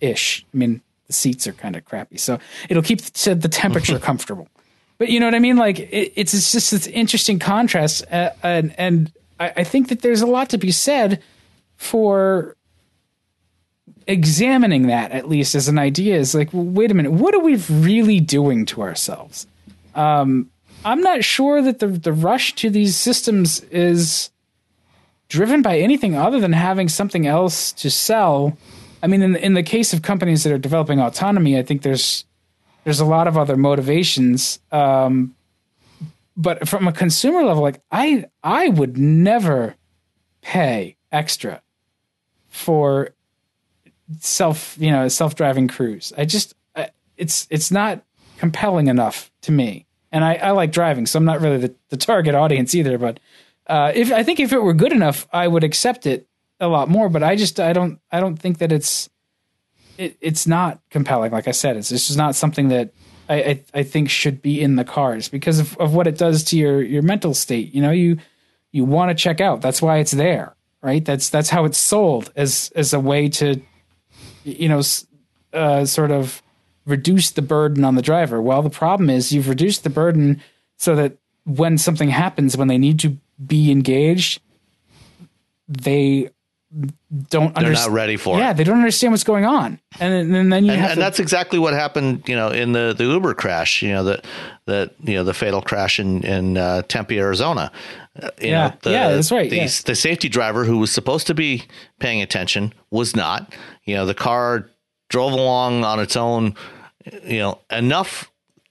ish. I mean the seats are kind of crappy so it'll keep the, the temperature [laughs] comfortable. But you know what i mean? Like it, it's, it's just this interesting contrast uh, and and I, I think that there's a lot to be said for examining that at least as an idea is like well, wait a minute what are we really doing to ourselves? Um, i'm not sure that the the rush to these systems is driven by anything other than having something else to sell. I mean in the, in the case of companies that are developing autonomy i think there's there's a lot of other motivations. Um, but from a consumer level like i i would never pay extra for self you know self-driving cruise. I just it's it's not compelling enough to me and i, I like driving so i'm not really the, the target audience either but uh, if i think if it were good enough i would accept it a lot more but i just i don't i don't think that it's it, it's not compelling like i said it's, it's just not something that I, I i think should be in the cars because of, of what it does to your your mental state you know you you want to check out that's why it's there right? That's that's how it's sold as as a way to you know, uh, sort of reduce the burden on the driver. Well, the problem is you've reduced the burden so that when something happens, when they need to be engaged, they don't They're understand. not ready for Yeah, it. they don't understand what's going on, and, then- and then you And, and to, that's exactly what happened, you know, in the, the Uber crash, you know, that, that, you know, the fatal crash in, in uh, Tempe, Arizona. Uh, you Yeah. know, the, Yeah, that's right, The, yeah. the safety driver who was supposed to be paying attention was not. You know, the car drove along on its own, you know, enough,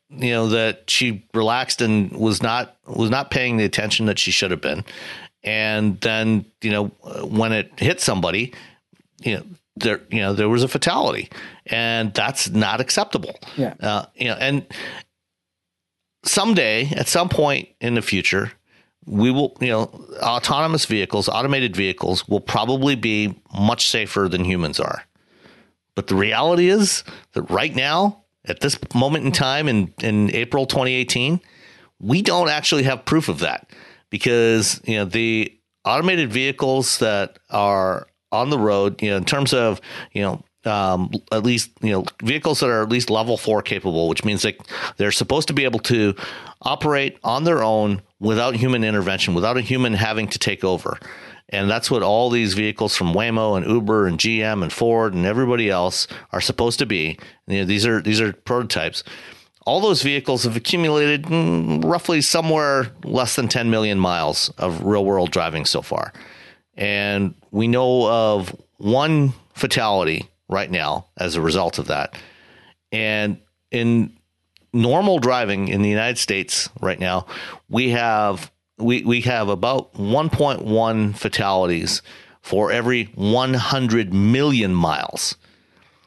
you know, that she relaxed and was not was not paying the attention that she should have been. And then, you know, when it hit somebody, you know, there, you know, there was a fatality, and that's not acceptable. Yeah. Uh, you know, and someday, at some point in the future, we will, you know, autonomous vehicles, automated vehicles will probably be much safer than humans are. But the reality is that right now, at this moment in time in, in April 2018, we don't actually have proof of that because, you know, the automated vehicles that are on the road, you know, in terms of, you know, um, at least you know vehicles that are at least level four capable, which means that they're supposed to be able to operate on their own without human intervention, without a human having to take over. And that's what all these vehicles from Waymo and Uber and GM and Ford and everybody else are supposed to be. You know, these are these are prototypes. All those vehicles have accumulated mm, roughly somewhere less than 10 million miles of real world driving so far. And we know of one fatality right now as a result of that. And in normal driving in the United States right now, we have we, we have about 1.1 fatalities for every 100 million miles.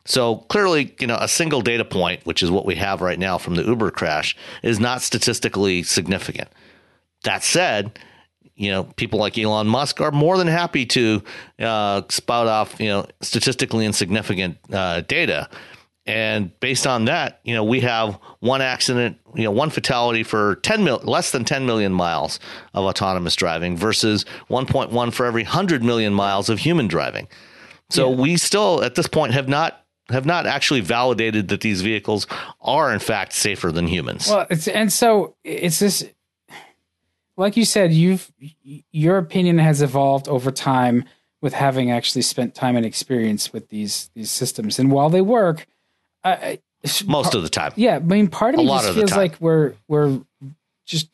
So clearly, you know, a single data point, which is what we have right now from the Uber crash, is not statistically significant. That said, you know, people like Elon Musk are more than happy to uh, spout off, you know, statistically insignificant uh, data. And based on that, you know, we have one accident, you know, one fatality for 10 mil, less than 10 million miles of autonomous driving versus 1.1 for every 100 million miles of human driving. So yeah. we still at this point have not have not actually validated that these vehicles are in fact safer than humans. Well, it's and so it's this like you said, you've your opinion has evolved over time with having actually spent time and experience with these these systems. And while they work, I, most of the time, yeah. I mean, part of me just feels like we're we're just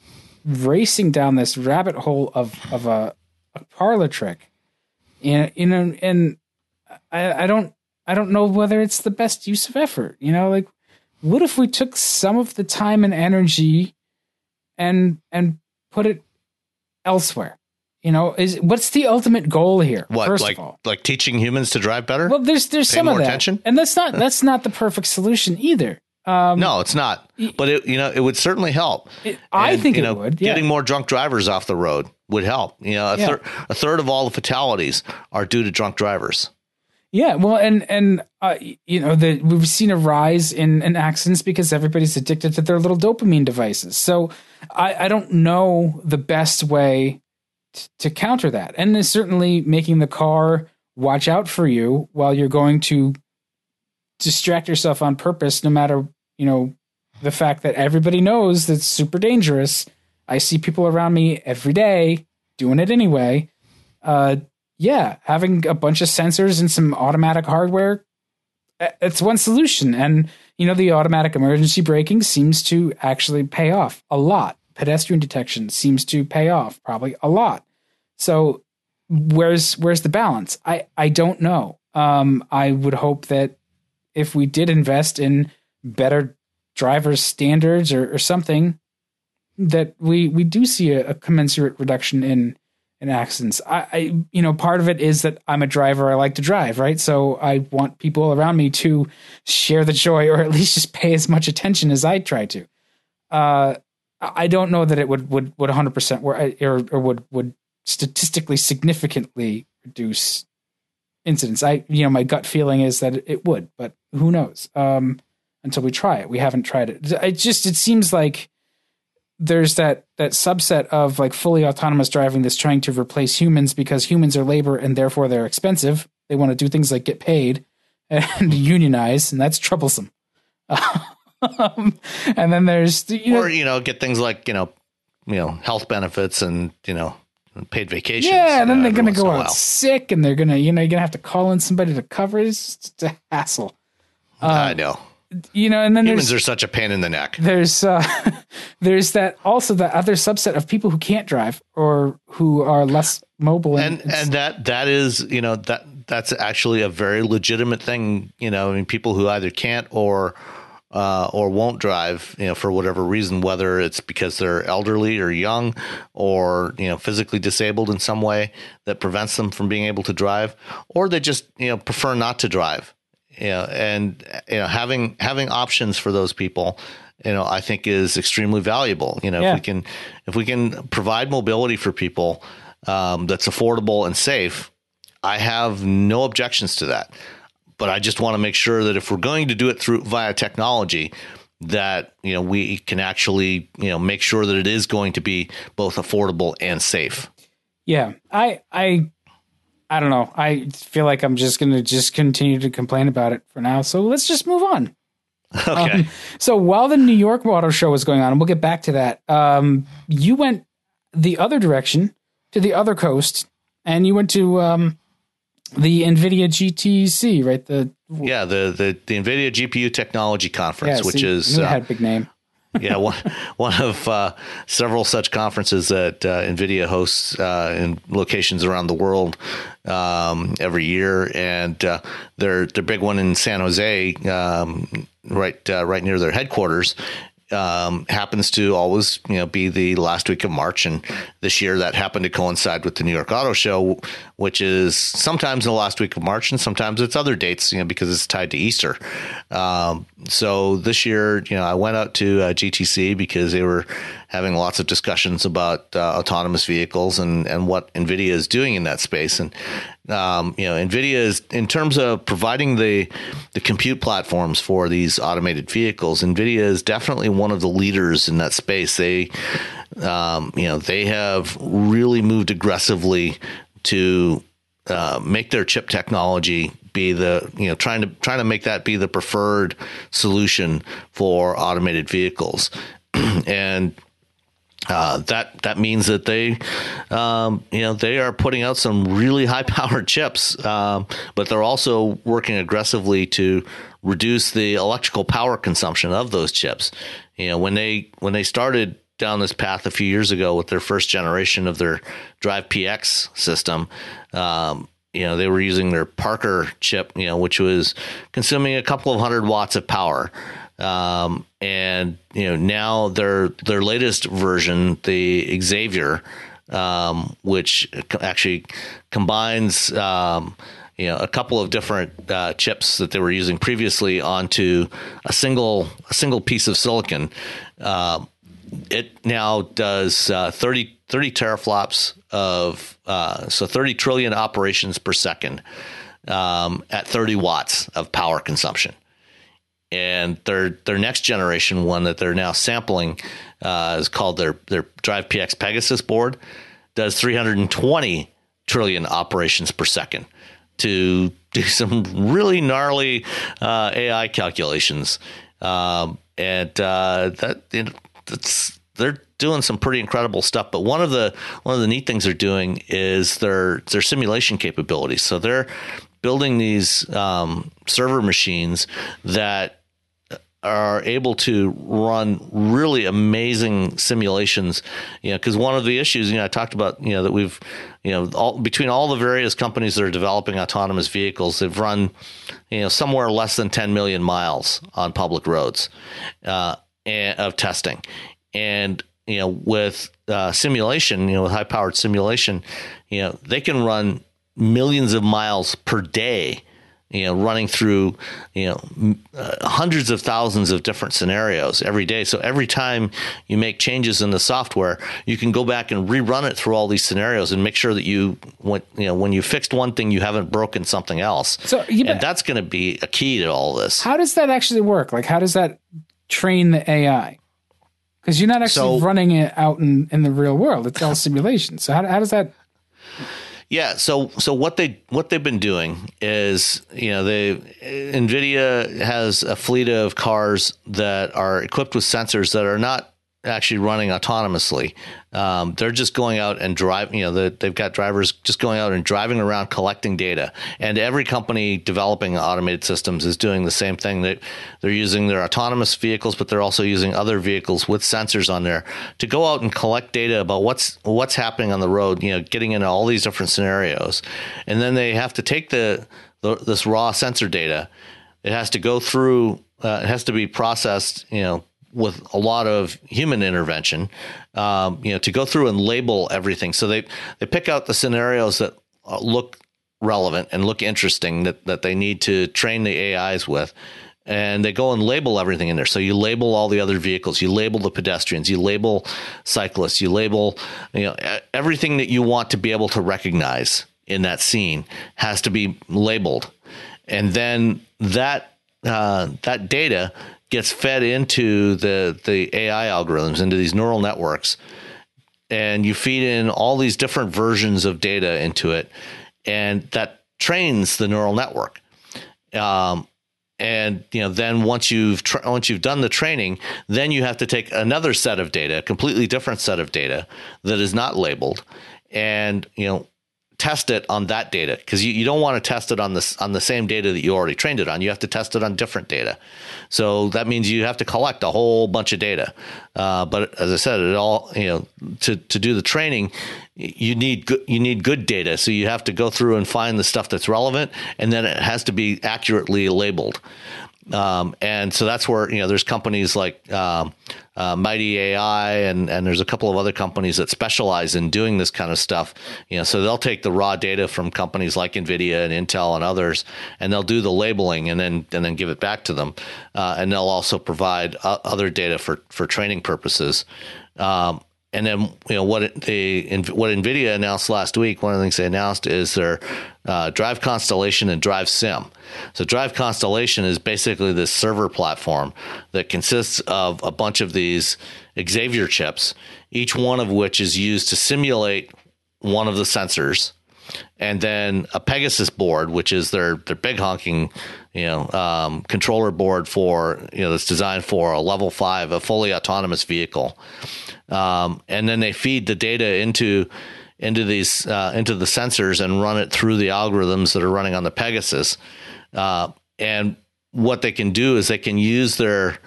racing down this rabbit hole of of a, a parlor trick, and you know, and I, I don't I don't know whether it's the best use of effort. You know, like what if we took some of the time and energy and and put it elsewhere. You know, is what's the ultimate goal here? What, first like, of all, like teaching humans to drive better? Well, there's there's Pay some of that, attention? and that's not that's not the perfect solution either. Um, no, it's not. But it, you know, it would certainly help. It, I And, think you it know, would. Yeah. Getting more drunk drivers off the road would help. You know, a, Yeah. third a third of all the fatalities are due to drunk drivers. Yeah, well, and and uh, you know, the we've seen a rise in, in accidents because everybody's addicted to their little dopamine devices. So I, I don't know the best way to counter that, and it's certainly making the car watch out for you while you're going to distract yourself on purpose, no matter you know the fact that everybody knows that's super dangerous. I see people around me every day doing it anyway. Uh, yeah, having a bunch of sensors and some automatic hardware, uh, it's one solution. And, you know, the automatic emergency braking seems to actually pay off a lot. Pedestrian detection seems to pay off probably a lot. So where's where's the balance? I I don't know. Um, I would hope that if we did invest in better drivers standards or, or something, that we we do see a, a commensurate reduction in in accidents. I, I, you know, part of it is that I'm a driver. I like to drive, right? So I want people around me to share the joy, or at least just pay as much attention as I try to. Uh, I don't know that it would would would 100 percent or or would would statistically significantly reduce incidents. I, you know, my gut feeling is that it would, but who knows? Um, until we try it, we haven't tried it. It just it seems like there's that that subset of like fully autonomous driving that's trying to replace humans because humans are labor and therefore they're expensive. They want to do things like get paid and [laughs] unionize, and that's troublesome. [laughs] um, and then there's you know, or you know, get things like you know, you know, health benefits and you know, paid vacations. yeah, and then uh, they're gonna go out sick, and they're gonna you know you're gonna have to call in somebody to cover it. It's just a hassle, I know you know. And then humans there's are such a pain in the neck. there's uh, [laughs] there's that also the other subset of people who can't drive or who are less mobile and and that that is you know that that's actually a very legitimate thing you know i mean people who either can't or uh, or won't drive you know for whatever reason whether it's because they're elderly or young or you know physically disabled in some way that prevents them from being able to drive or they just you know prefer not to drive. You know and you know having having options for those people you know i think is extremely valuable. You know Yeah. if we can if we can provide mobility for people um, that's affordable and safe i have no objections to that but i just want to make sure that if we're going to do it through via technology that you know we can actually you know make sure that it is going to be both affordable and safe Yeah, I I I don't know. I feel like I'm just gonna just continue to complain about it for now. So let's just move on. [laughs] okay Um, so while the New York Auto Show was going on, and we'll get back to that, um, you went the other direction to the other coast, and you went to um, the NVIDIA GTC, right? The yeah the the, the nvidia gpu technology conference yeah, which is uh, big name. [laughs] yeah, one, one of uh, several such conferences that uh, NVIDIA hosts uh, in locations around the world um, every year, and uh, their their big one in San Jose, um, right uh, right near their headquarters, um, happens to always you know be the last week of March, and this year that happened to coincide with the New York Auto Show, which is sometimes the last week of March, and sometimes it's other dates, you know, because it's tied to Easter. Um, so this year, you know, I went out to uh, GTC because they were having lots of discussions about uh, autonomous vehicles and and what Nvidia is doing in that space, and um, you know, NVIDIA is in terms of providing the the compute platforms for these automated vehicles. NVIDIA is definitely one of the leaders in that space. They, um, you know, they have really moved aggressively to uh, make their chip technology be the you know trying to trying to make that be the preferred solution for automated vehicles [clears throat] and uh, that that means that they, um, you know, they are putting out some really high [laughs] powered chips, um, but they're also working aggressively to reduce the electrical power consumption of those chips. You know, when they when they started down this path a few years ago with their first generation of their Drive PX system, um, you know, they were using their Parker chip, you know, which was consuming a couple of hundred watts of power. Um, and you know now their their latest version, the Xavier, um, which actually combines um, you know a couple of different uh, chips that they were using previously onto a single a single piece of silicon. Uh, it now does uh, 30, 30 teraflops of uh, so 30 trillion operations per second um, at 30 watts of power consumption and their their next generation one that they're now sampling uh, is called their their Drive PX Pegasus board. Does 320 trillion operations per second to do [laughs] some really gnarly uh, AI calculations, um, and uh, that you know, that's they're doing some pretty incredible stuff. But one of the one of the neat things they're doing is their their simulation capabilities. So they're building these um, server machines that are able to run really amazing simulations. You know because one of the issues you know i talked about you know that we've you know all between all the various companies that are developing autonomous vehicles they've run you know somewhere less than 10 million miles on public roads uh, and, of testing. And you know with uh, simulation you know with high powered simulation you know they can run millions of miles per day you know, running through, you know, uh, hundreds of thousands of different scenarios every day. So every time you make changes in the software, you can go back and rerun it through all these scenarios and make sure that you, when, you know, when you fixed one thing, you haven't broken something else. So and that's going to be a key to all this. How does that actually work? Like, how does that train the AI? Because you're not actually so, running it out in, in the real world. It's all simulation. So how, how does that yeah, so so what they what they've been doing is you know they Nvidia has a fleet of cars that are equipped with sensors that are not actually running autonomously. Um, they're just going out and drive. You know, the, they've got drivers just going out and driving around collecting data. And every company developing automated systems is doing the same thing. They they're using their autonomous vehicles, but they're also using other vehicles with sensors on there to go out and collect data about what's what's happening on the road. You know, getting into all these different scenarios, and then they have to take the, the this raw sensor data. It has to go through. Uh, it has to be processed. You know with a lot of human intervention, um, you know, to go through and label everything. So they they pick out the scenarios that uh, look relevant and look interesting that that they need to train the AIs with. And they go and label everything in there. So you label all the other vehicles, you label the pedestrians, you label cyclists, you label, you know, everything that you want to be able to recognize in that scene has to be labeled. And then that uh, that data gets fed into the the AI algorithms, into these neural networks, and you feed in all these different versions of data into it, and that trains the neural network. Um, and you know, then once you've tra- once you've done the training, then you have to take another set of data, a completely different set of data that is not labeled, and you know, test it on that data because you, you don't want to test it on the on the same data that you already trained it on. You have to test it on different data. So that means you have to collect a whole bunch of data. Uh, but as I said, it all you know to to do the training, you need good you need good data. So you have to go through and find the stuff that's relevant, and then it has to be accurately labeled. Um, and so that's where you know there's companies like um, uh, Mighty AI and and there's a couple of other companies that specialize in doing this kind of stuff. You know, so they'll take the raw data from companies like Nvidia and Intel and others, and they'll do the labeling and then and then give it back to them, uh, and they'll also provide other data for for training purposes. Um, and then you know what they what Nvidia announced last week. One of the things they announced is their uh, Drive Constellation and Drive Sim. So Drive Constellation is basically this server platform that consists of a bunch of these Xavier chips, each one of which is used to simulate one of the sensors, and then a Pegasus board, which is their their big honking you know um, controller board for you know that's designed for a level five, a fully autonomous vehicle um, and then they feed the data into into these uh, into the sensors and run it through the algorithms that are running on the Pegasus. Uh, and what they can do is they can use their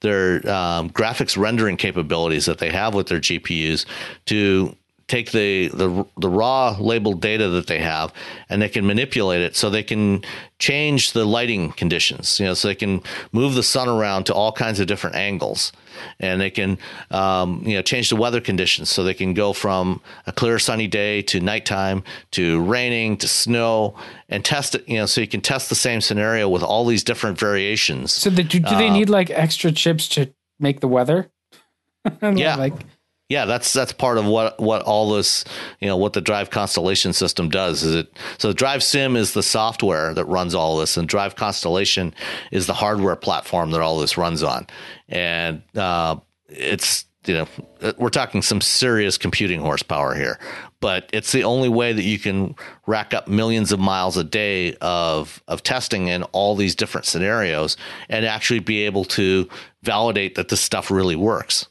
their um, graphics rendering capabilities that they have with their GPUs to take the, the the raw labeled data that they have and they can manipulate it so they can change the lighting conditions you know so they can move the sun around to all kinds of different angles. And they can um, you know change the weather conditions so they can go from a clear sunny day to nighttime to raining to snow and test it you know so you can test the same scenario with all these different variations. So the, do, do they uh, need like extra chips to make the weather? [laughs] Yeah. like yeah, that's that's part of what what all this you know what the Drive Constellation system does is it so Drive Sim is the software that runs all this, and Drive Constellation is the hardware platform that all this runs on, and uh, it's you know we're talking some serious computing horsepower here, but it's the only way that you can rack up millions of miles a day of of testing in all these different scenarios and actually be able to validate that this stuff really works.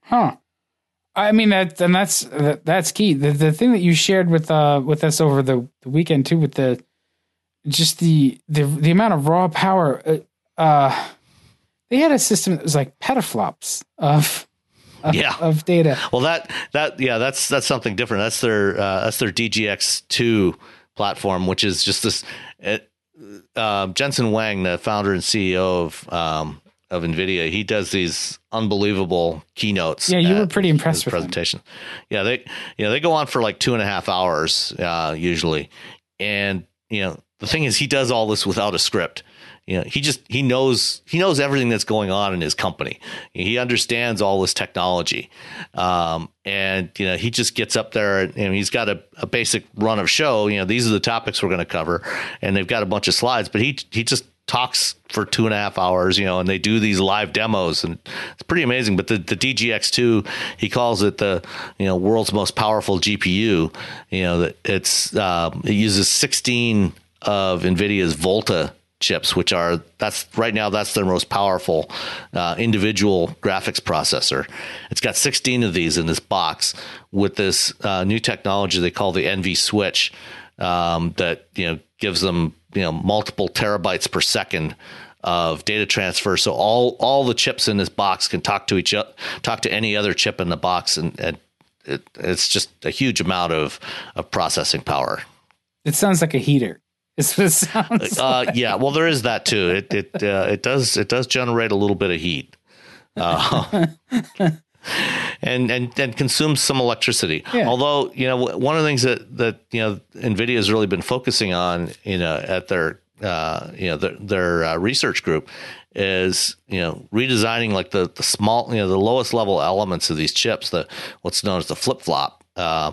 Huh. I mean that, and that's that, that's key. The the thing that you shared with uh with us over the, the weekend too, with the just the the the amount of raw power. Uh, uh they had a system that was like petaflops of, of yeah of data. Well, that that yeah, that's that's something different. That's their uh, that's their DGX two platform, which is just this. It, uh, Jensen Huang, the founder and CEO of um, of Nvidia, he does these unbelievable keynotes. Yeah, you were pretty impressed with presentation. Them. Yeah, they you know they go on for like two and a half hours uh, usually, and you know the thing is he does all this without a script. You know, he just he knows he knows everything that's going on in his company. He understands all this technology, um, and you know he just gets up there and, and he's got a, a basic run of show. You know, these are the topics we're going to cover, and they've got a bunch of slides. But he he just talks for two and a half hours, you know, and they do these live demos and it's pretty amazing. But the, the DGX2, he calls it the, you know, world's most powerful GPU, you know, it's, uh, it uses 16 of NVIDIA's Volta chips, which are, that's right now, that's their most powerful uh, individual graphics processor. It's got 16 of these in this box with this uh, new technology they call the NV switch um, that, you know, gives them you know multiple terabytes per second of data transfer. So all all the chips in this box can talk to each other, talk to any other chip in the box, and, and it, it's just a huge amount of of processing power. It sounds like a heater. [laughs] It's what it sounds. Uh, like. Yeah, well, there is that too. It it uh, it does it does generate a little bit of heat. Uh, [laughs] and and and consumes some electricity. Yeah. Although you know one of the things that that you know Nvidia has really been focusing on, you know, at their uh, you know their, their uh, research group is you know redesigning like the the small you know the lowest level elements of these chips, the what's known as the flip flop, uh,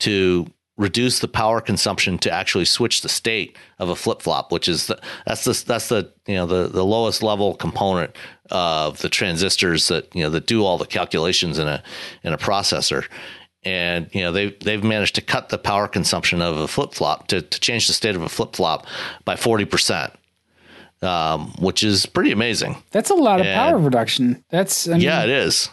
to reduce the power consumption to actually switch the state of a flip flop, which is the, that's the that's the you know the the lowest level component of the transistors that you know that do all the calculations in a in a processor. And you know they've they've managed to cut the power consumption of a flip flop to, to change the state of a flip flop by forty percent, um, which is pretty amazing. That's a lot of and, power reduction. That's I mean, yeah, it is.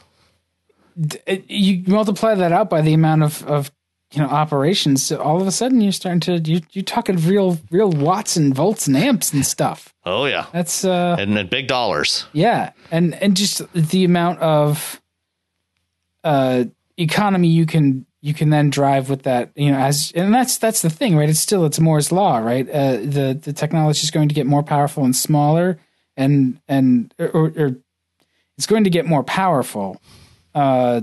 It, you multiply that out by the amount of, of you know operations. So all of a sudden, you're starting to you you're talking real real watts and volts and amps and stuff. Oh yeah, That's uh and, and big dollars. yeah, and and just the amount of uh economy you can you can then drive with that you know as and that's that's the thing right it's still it's moore's law right uh the the technology is going to get more powerful and smaller and and or, or it's going to get more powerful uh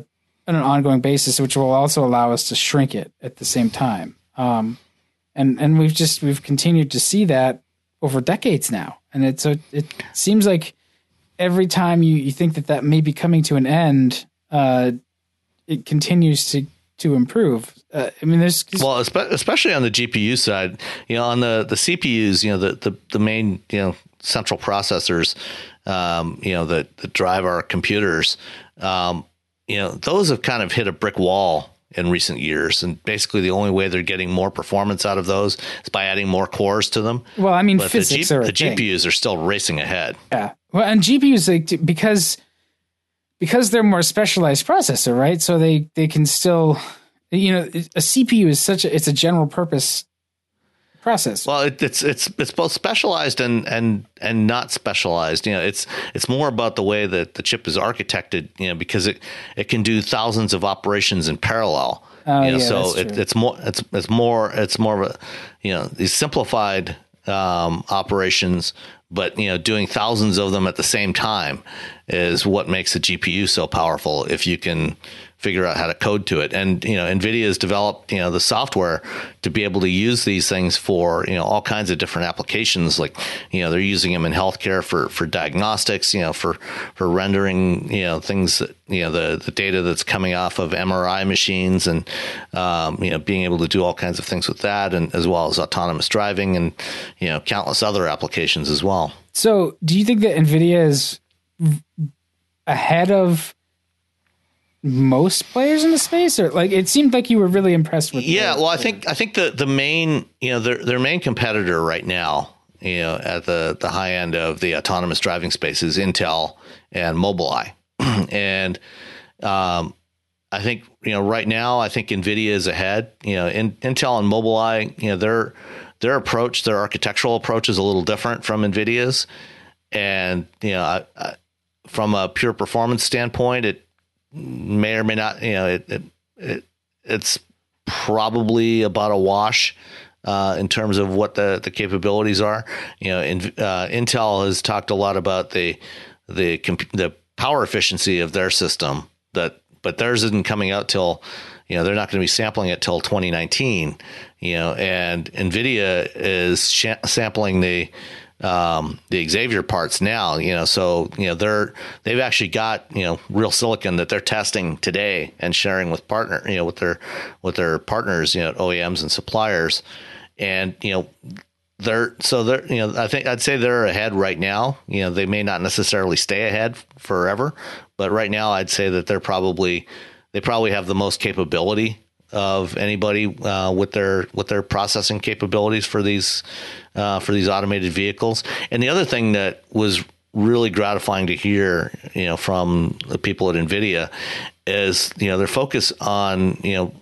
on an ongoing basis which will also allow us to shrink it at the same time um and and we've just we've continued to see that over decades now and it's a it seems like every time you, you think that that may be coming to an end, uh, it continues to to improve. Uh, I mean, there's Well, especially on the GPU side, you know, on the the CPUs, you know, the the, the main you know central processors, um, you know, that that drive our computers, um, you know, those have kind of hit a brick wall in recent years, and basically the only way they're getting more performance out of those is by adding more cores to them. well, I mean, But the, physics G- are a the thing. GPUs are still racing ahead. Yeah. Well, and GPUs like because because they're more specialized processor, right? So they they can still, you know, a CPU is such a it's a general purpose processor. Well, it, it's it's it's both specialized and and and not specialized. You know, it's it's more about the way that the chip is architected. You know, because it it can do thousands of operations in parallel. Oh, you know, yeah, so it, it's more it's it's more it's more of a you know these simplified um, operations, but you know doing thousands of them at the same time is what makes a GPU so powerful. If you can figure out how to code to it, and you know NVIDIA has developed you know the software to be able to use these things for you know all kinds of different applications. Like you know they're using them in healthcare for for diagnostics. You know for for rendering you know things that you know the the data that's coming off of MRI machines and um, you know being able to do all kinds of things with that, and as well as autonomous driving and you know countless other applications as well. So, do you think that Nvidia is ahead of most players in the space, or like it seemed like you were really impressed with? Yeah, well, I think I think the the main you know their their main competitor right now, you know, at the the high end of the autonomous driving space is Intel and Mobileye, [clears throat] and um, I think you know right now I think Nvidia is ahead. You know, in, Intel and Mobileye, you know their their approach, their architectural approach is a little different from Nvidia's, and you know, I, I, from a pure performance standpoint, it may or may not. You know, it, it, it it's probably about a wash uh, in terms of what the, the capabilities are. You know, in, uh, Intel has talked a lot about the the comp- the power efficiency of their system. That but theirs isn't coming out till you know they're not going to be sampling it till 2019. You know, and Nvidia is sh- sampling the um, the Xavier parts now, you know, so you know they're they've actually got you know real silicon that they're testing today and sharing with partner, you know, with their with their partners, you know, OEMs and suppliers, and you know they're so they're you know I think I'd say they're ahead right now. You know, they may not necessarily stay ahead forever, but right now I'd say that they're probably they probably have the most capability of anybody uh, with their with their processing capabilities for these uh, for these automated vehicles. And the other thing that was really gratifying to hear, you know, from the people at Nvidia is you know their focus on you know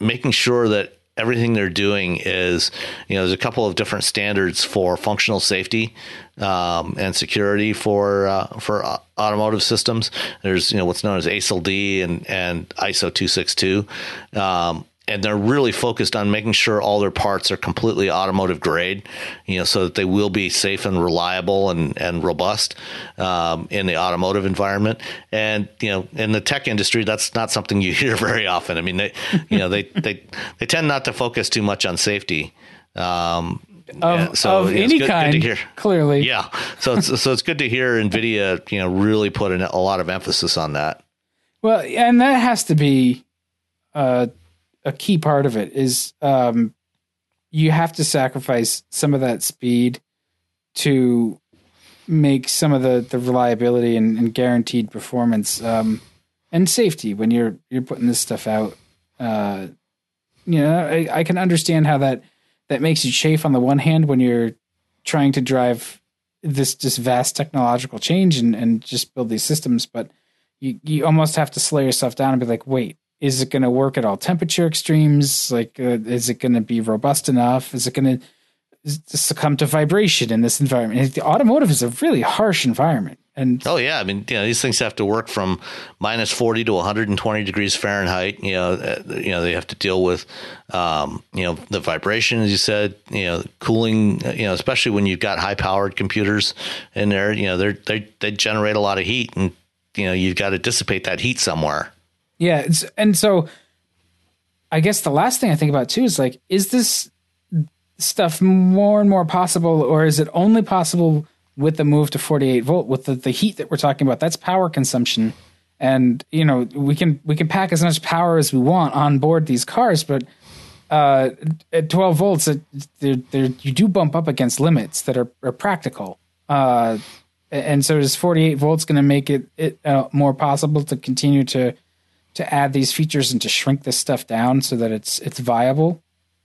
making sure that everything they're doing is you know there's a couple of different standards for functional safety um, and security for uh, for uh, automotive systems. There's you know what's known as ASIL D and and ISO 262. Um, and they're really focused on making sure all their parts are completely automotive grade, you know, so that they will be safe and reliable and, and robust um, in the automotive environment. And you know, in the tech industry, that's not something you [laughs] hear very often. I mean, they, you know, they they they tend not to focus too much on safety. Um, of, yeah, so, of it's any good- good to kind. hear. Clearly, yeah, so it's so it's good to hear Nvidia, you know, really put in a lot of emphasis on that. Well, and that has to be uh, a key part of it is um, you have to sacrifice some of that speed to make some of the, the reliability and, and guaranteed performance um, and safety when you're you're putting this stuff out. Uh, you know, I, I can understand how that that makes you chafe on the one hand when you're trying to drive this this vast technological change and, and just build these systems, but you you almost have to slow yourself down and be like, wait, Is it going to work at all temperature extremes? Like, uh, is it going to be robust enough? Is it going to succumb to vibration in this environment. The automotive is a really harsh environment. And oh yeah, I mean, you know, these things have to work from minus forty to one hundred and twenty degrees Fahrenheit. You know, uh, you know they have to deal with, um, you know, the vibration, as you said. You know, cooling. You know, especially when you've got high powered computers in there. You know, they they they generate a lot of heat, and you know you've got to dissipate that heat somewhere. Yeah, and so I guess the last thing I think about too is like, is this stuff more and more possible, or is it only possible with the move to 48 volt with the, the heat that we're talking about? That's power consumption, and you know we can we can pack as much power as we want on board these cars, but uh, at 12 volts, it, they're, they're, you do bump up against limits that are, are practical. Uh, and so is 48 volts going to make it, it uh, more possible to continue to to add these features and to shrink this stuff down so that it's it's viable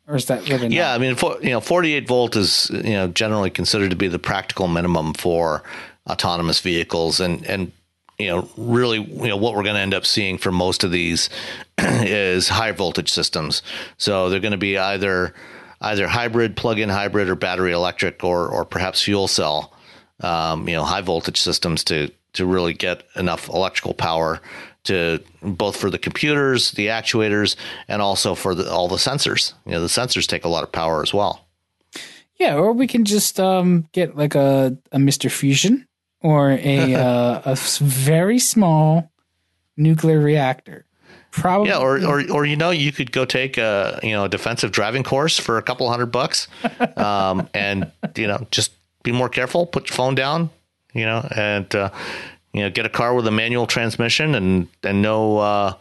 or is that really? Not? Yeah, I mean, for, you know, 48 volt is you know generally considered to be the practical minimum for autonomous vehicles, and and you know really you know what we're going to end up seeing for most of these [clears throat] is high voltage systems. So they're going to be either either hybrid, plug-in hybrid, or battery electric, or or perhaps fuel cell. Um, you know, high voltage systems to to really get enough electrical power to both for the computers, the actuators, and also for the, all the sensors. You know, the sensors take a lot of power as well. Yeah, or we can just um, get like a, a Mr. Fusion or a [laughs] uh, a very small nuclear reactor. Probably. Yeah, or, or or you know, you could go take a you know a defensive driving course for a couple hundred bucks, [laughs] um, and you know just be more careful. Put your phone down, you know, and uh, you know, get a car with a manual transmission and and no uh,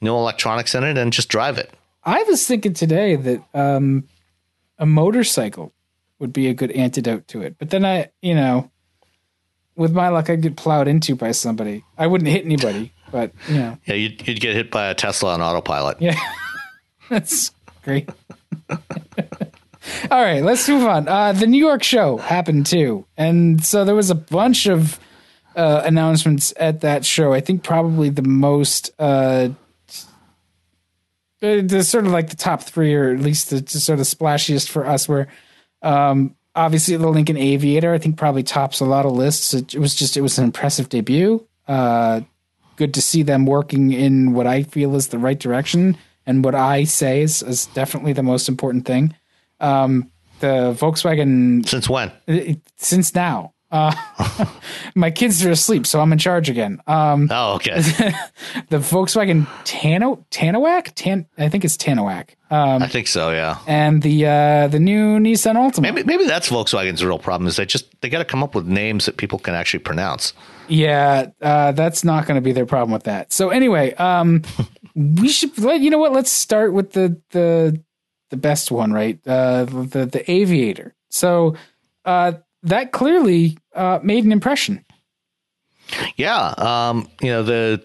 no electronics in it, and just drive it. I was thinking today that um, a motorcycle would be a good antidote to it, but then I, you know, with my luck, I'd get plowed into by somebody. I wouldn't hit anybody, but you know, yeah, you'd, you'd get hit by a Tesla on autopilot. Yeah, [laughs] that's great. [laughs] All right, let's move on. Uh, the New York show happened too, and so there was a bunch of uh, announcements at that show. I think probably the most, uh, the sort of like the top three, or at least the, the sort of splashiest for us. Were um, obviously the Lincoln Aviator. I think probably tops a lot of lists. It, it was just it was an impressive debut. Uh, good to see them working in what I feel is the right direction, and what I say is, is definitely the most important thing. Um, the Volkswagen since when? Since now. Uh, [laughs] my kids are asleep, so I'm in charge again. Um, oh, okay. [laughs] the Volkswagen Tano Tanoak, Tan, I think it's Tanoak. Um, I think so, yeah. And the uh, the new Nissan Altima. Maybe maybe that's Volkswagen's real problem is they just they got to come up with names that people can actually pronounce. Yeah, uh, that's not going to be their problem with that. So anyway, um, [laughs] we should let you know what. Let's start with the the the best one, right? Uh, the the Aviator. So uh, that clearly uh, made an impression. Yeah, um, you know the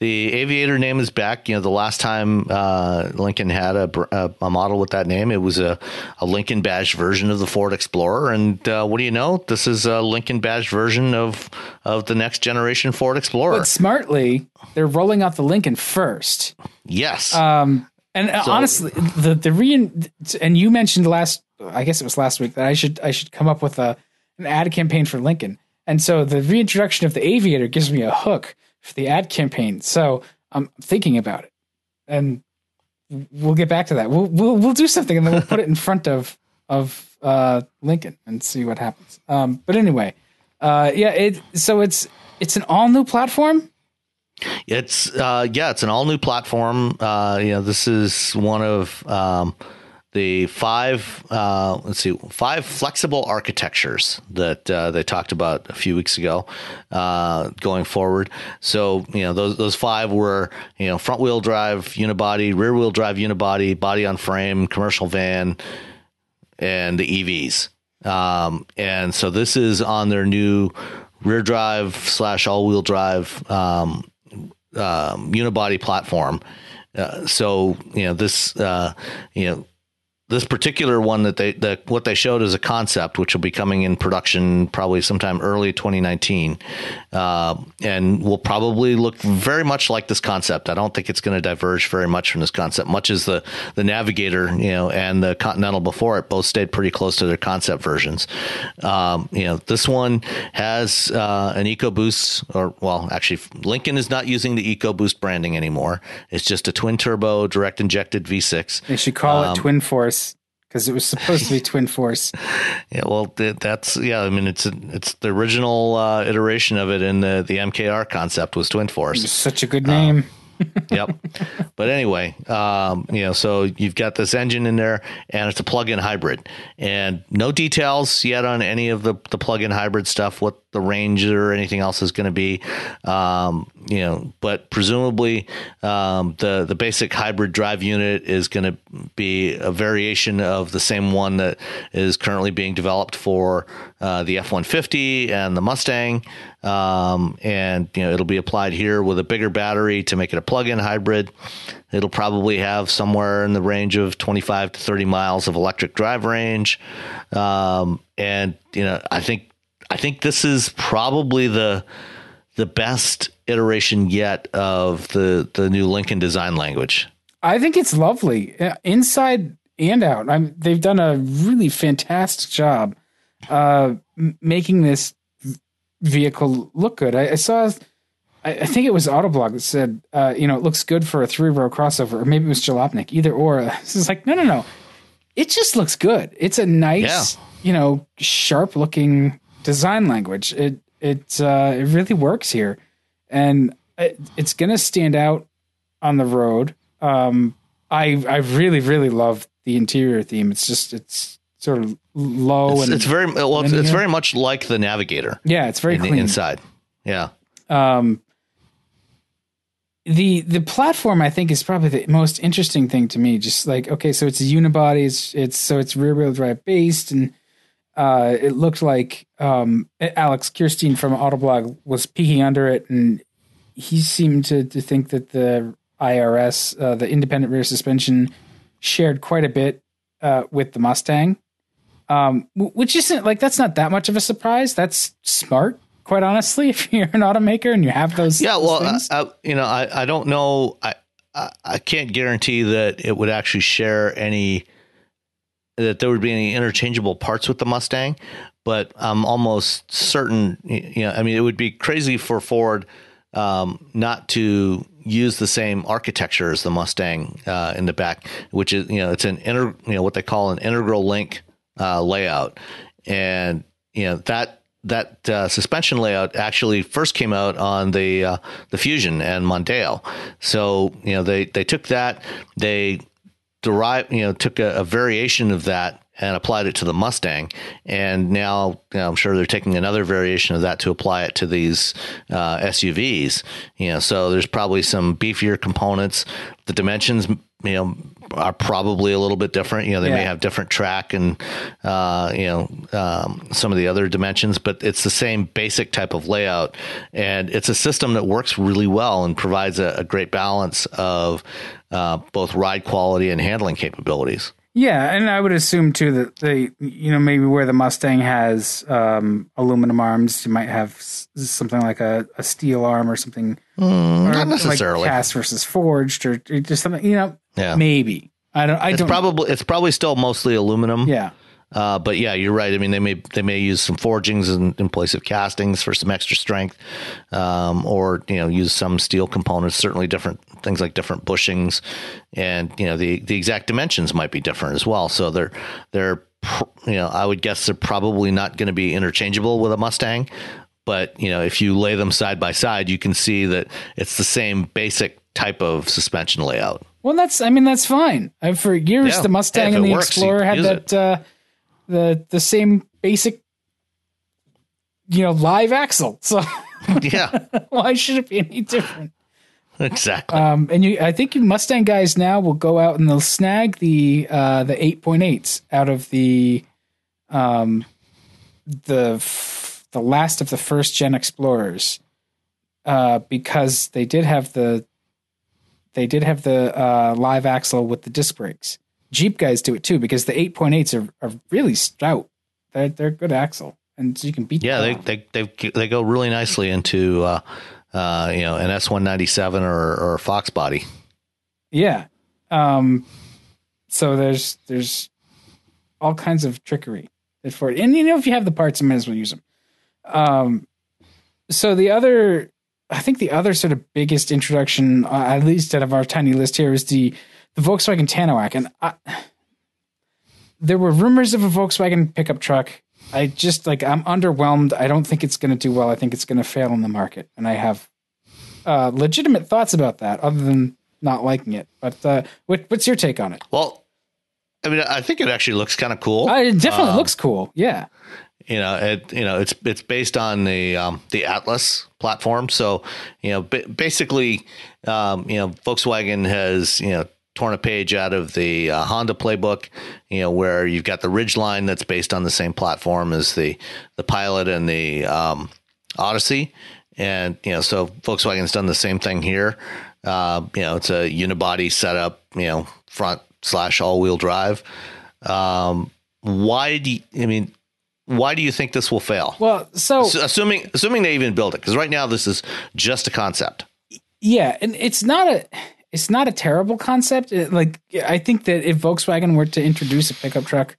the aviator name is back. You know the last time uh, Lincoln had a, a, a, model with that name, it was a, a Lincoln badge version of the Ford Explorer. And uh, what do you know? This is a Lincoln badge version of of the next generation Ford Explorer. But smartly, they're rolling out the Lincoln first. Yes. Um, and so, honestly, the the re and you mentioned last, I guess it was last week that I should I should come up with a an ad campaign for Lincoln. And so the reintroduction of the Aviator gives me a hook for the ad campaign. So I'm thinking about it, and we'll get back to that. We'll we'll we'll do something, and then we'll put it in front of of uh, Lincoln and see what happens. Um, but anyway, uh, yeah. It so it's it's an all new platform. It's uh, yeah, it's an all new platform. Uh, you know, this is one of um, the five uh, let's see five flexible architectures that uh, they talked about a few weeks ago uh, going forward. So you know those those five were you know front wheel drive unibody rear wheel drive unibody body on frame commercial van and the EVs um, and so this is on their new rear drive slash all wheel drive um, um, unibody platform. Uh, so you know this uh, you know this particular one that they the what they showed is a concept, which will be coming in production probably sometime early 2019, uh, and will probably look very much like this concept. I don't think it's going to diverge very much from this concept, much as the the Navigator, you know, and the Continental before it both stayed pretty close to their concept versions. Um, you know, this one has uh, an EcoBoost, or well, actually, Lincoln is not using the EcoBoost branding anymore. It's just a twin turbo direct injected V6. They should call Um, it Twin Force because it was supposed to be [laughs] Twin Force. Yeah, well, that's yeah. I mean, it's it's the original uh, iteration of it in the the MKR concept was Twin Force. such a good name. Yep. But anyway, um, you know, so you've got this engine in there, and it's a plug-in hybrid, and no details yet on any of the the plug-in hybrid stuff, what the range or anything else is going to be. Um, you know, but presumably um, the the basic hybrid drive unit is going to be a variation of the same one that is currently being developed for uh, the F one fifty and the Mustang. Um, and you know it'll be applied here with a bigger battery to make it a plug-in hybrid. It'll probably have somewhere in the range of 25 to 30 miles of electric drive range, um, and you know I think I think this is probably the the best iteration yet of the the new Lincoln design language. I think it's lovely uh, inside and out. I'm, they've done a really fantastic job uh, m- making this vehicle look good. I, I saw, I, I think it was Autoblog that said, uh, you know, it looks good for a three row crossover, or maybe it was Jalopnik, either or. This is like, no, no, no. It just looks good. It's a nice, you know, sharp looking design language. It it uh, it really works here, and it, it's gonna stand out on the road. Um, I I really really love the interior theme. It's just it's sort of low It's, and it's very well. It's, it's very much like the Navigator yeah, it's very in the clean. inside. Yeah. Um, the the platform I think is probably the most interesting thing to me. Just like okay, so it's a unibody. It's it's so it's rear wheel drive based, and uh, it looked like um, Alex Kierstein from Autoblog was peeking under it, and he seemed to to think that the IRS, uh, the independent rear suspension, shared quite a bit uh, with the Mustang. Um, which isn't like that's not that much of a surprise. That's smart, quite honestly. [laughs] If you're an automaker and you have those, Yeah, those well, I. I, you know, I, I don't know. I, I I can't guarantee that it would actually share any that there would be any interchangeable parts with the Mustang, but I'm almost certain. You know, I mean, it would be crazy for Ford um, not to use the same architecture as the Mustang uh, in the back, which is you know it's an inter you know what they call an integral link uh, layout, and you know that that uh, suspension layout actually first came out on the uh, the Fusion and Mondeo. So you know they they took that they derived you know took a, a variation of that and applied it to the Mustang, and now you know, I'm sure they're taking another variation of that to apply it to these uh, SUVs. You know, so there's probably some beefier components. The dimensions, you know, are probably a little bit different. You know, they may have different track and uh, you know um, some of the other dimensions, but it's the same basic type of layout, and it's a system that works really well and provides a, a great balance of uh, both ride quality and handling capabilities. Yeah, and I would assume too that they, you know, maybe where the Mustang has um, aluminum arms, you might have s- something like a, a steel arm or something. or Mm, not necessarily. like cast versus forged, or, or just something. You know, Yeah. maybe. I don't. I It's don't. probably it's probably still mostly aluminum. yeah. Uh, but yeah, you're right. I mean, they may they may use some forgings in, in place of castings for some extra strength, um, or you know, use some steel components. Certainly, different things like different bushings, and you know, the the exact dimensions might be different as well. So they're they're you know, I would guess they're probably not going to be interchangeable with a Mustang. But you know, if you lay them side by side, you can see that it's the same basic type of suspension layout. Well, that's. I mean, that's fine. Uh, for years, Yeah. the Mustang and the works, Explorer had that uh, the the same basic, you know, live axle. [laughs] So Yeah, [laughs] why should it be any different? exactly. Um, and you, I think you Mustang guys now will go out and they'll snag the uh, the eight point eights out of the um the f- the last of the first gen Explorers, uh, because they did have the they did have the uh, live axle with the disc brakes. Jeep guys do it too because the 8.8s are, are really stout. They're they're good axle, and so you can beat. Yeah, them they, they they they go really nicely into uh, uh, you know an S one ninety seven or or a Fox body. Yeah. Um, so there's there's all kinds of trickery for it, and you know if you have the parts, you might as well use them. Um, so the other, I think the other sort of biggest introduction, uh, at least out of our tiny list here, is the the Volkswagen Tanoak, and I, there were rumors of a Volkswagen pickup truck. I just like I'm underwhelmed. I don't think it's going to do well. I think it's going to fail in the market, and I have uh, legitimate thoughts about that, other than not liking it. But uh, what, what's your take on it? Well, I mean, I think it actually looks kind of cool. Uh, it definitely Um, looks cool. Yeah, you know it you know it's it's based on the um, the Atlas platform so you know ba- basically um, you know Volkswagen has you know torn a page out of the uh, Honda playbook you know where you've got the Ridgeline that's based on the same platform as the the Pilot and the um, Odyssey and you know so Volkswagen's done the same thing here uh, you know it's a unibody setup you know front slash all wheel drive um, why do you, I mean why do you think this will fail? well, so assuming assuming they even build it, because right now this is just a concept. yeah, and it's not a it's not a terrible concept. It- like I think that if Volkswagen were to introduce a pickup truck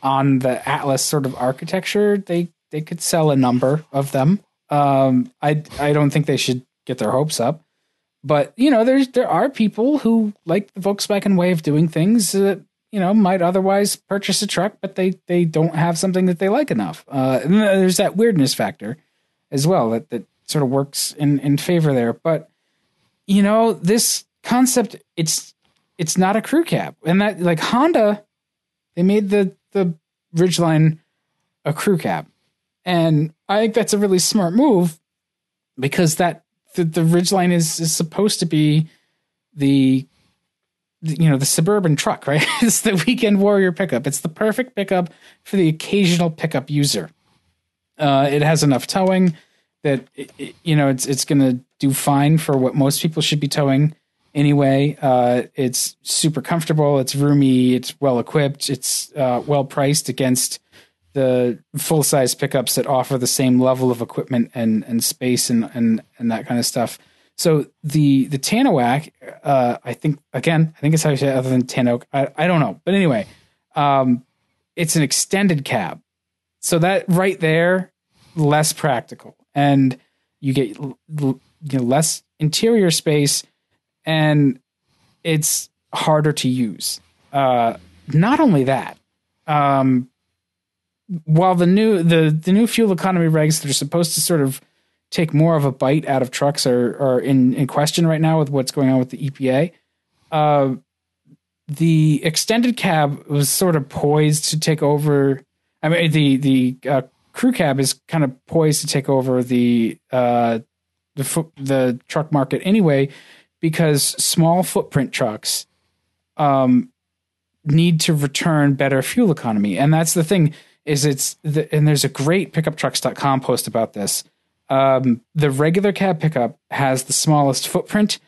on the Atlas sort of architecture, they they could sell a number of them. Um, I I don't think they should get their hopes up. But you know, there's there are people who like the Volkswagen way of doing things that you know might otherwise purchase a truck, but they they don't have something that they like enough. Uh, and there's that weirdness factor as well that that sort of works in in favor there. But you know, this concept it's it's not a crew cab, and that like Honda, they made the the Ridgeline a crew cab, and I think that's a really smart move because that the, the Ridgeline is is supposed to be the you know the suburban truck, [laughs] right? it's the weekend warrior pickup. It's the perfect pickup for the occasional pickup user. Uh, it has enough towing that it, it- you know it's it's going to do fine for what most people should be towing anyway. Uh, it's super comfortable. It's roomy. It's well equipped. It's uh, well priced against the full size pickups that offer the same level of equipment and and space and and and that kind of stuff. So the the Tanoak, uh, I think again, I think it's how you say it other than Tanoak. I, I don't know, but anyway, um, it's an extended cab. So that right there, less practical, and you get l- l- you know, less interior space, and it's harder to use. Uh, not only that, um, while the new the the new fuel economy regs that are supposed to sort of take more of a bite out of trucks are are in in question right now with what's going on with the EPA. Uh, the extended cab was sort of poised to take over. I mean, the the uh, crew cab is kind of poised to take over the uh, the the truck market anyway, because small footprint trucks um, need to return better fuel economy, and that's the thing. Is it's the, and there's a great pickuptrucks.com post about this. Um, the regular cab pickup has the smallest footprint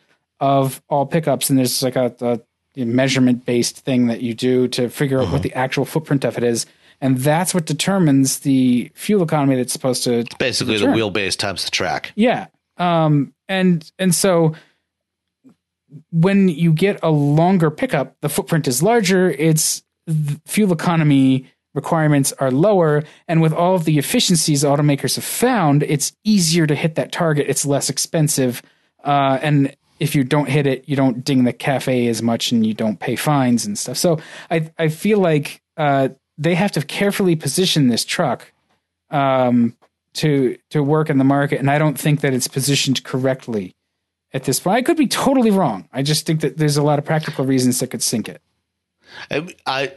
of all pickups, and there's like a, a measurement based thing that you do to figure out what the actual footprint of it is, and that's what determines the fuel economy that's supposed to It's Basically, return. the wheelbase times the track. Yeah. Um and and so when you get a longer pickup, the footprint is larger, its fuel economy requirements are lower, and with all of the efficiencies automakers have found, it's easier to hit that target. It's less expensive. Uh and if you don't hit it, you don't ding the cafe as much and you don't pay fines and stuff. So I I feel like uh they have to carefully position this truck um, to to work in the market, and I don't think that it's positioned correctly at this point. I could be totally wrong. I just think that there's a lot of practical reasons that could sink it. I, I,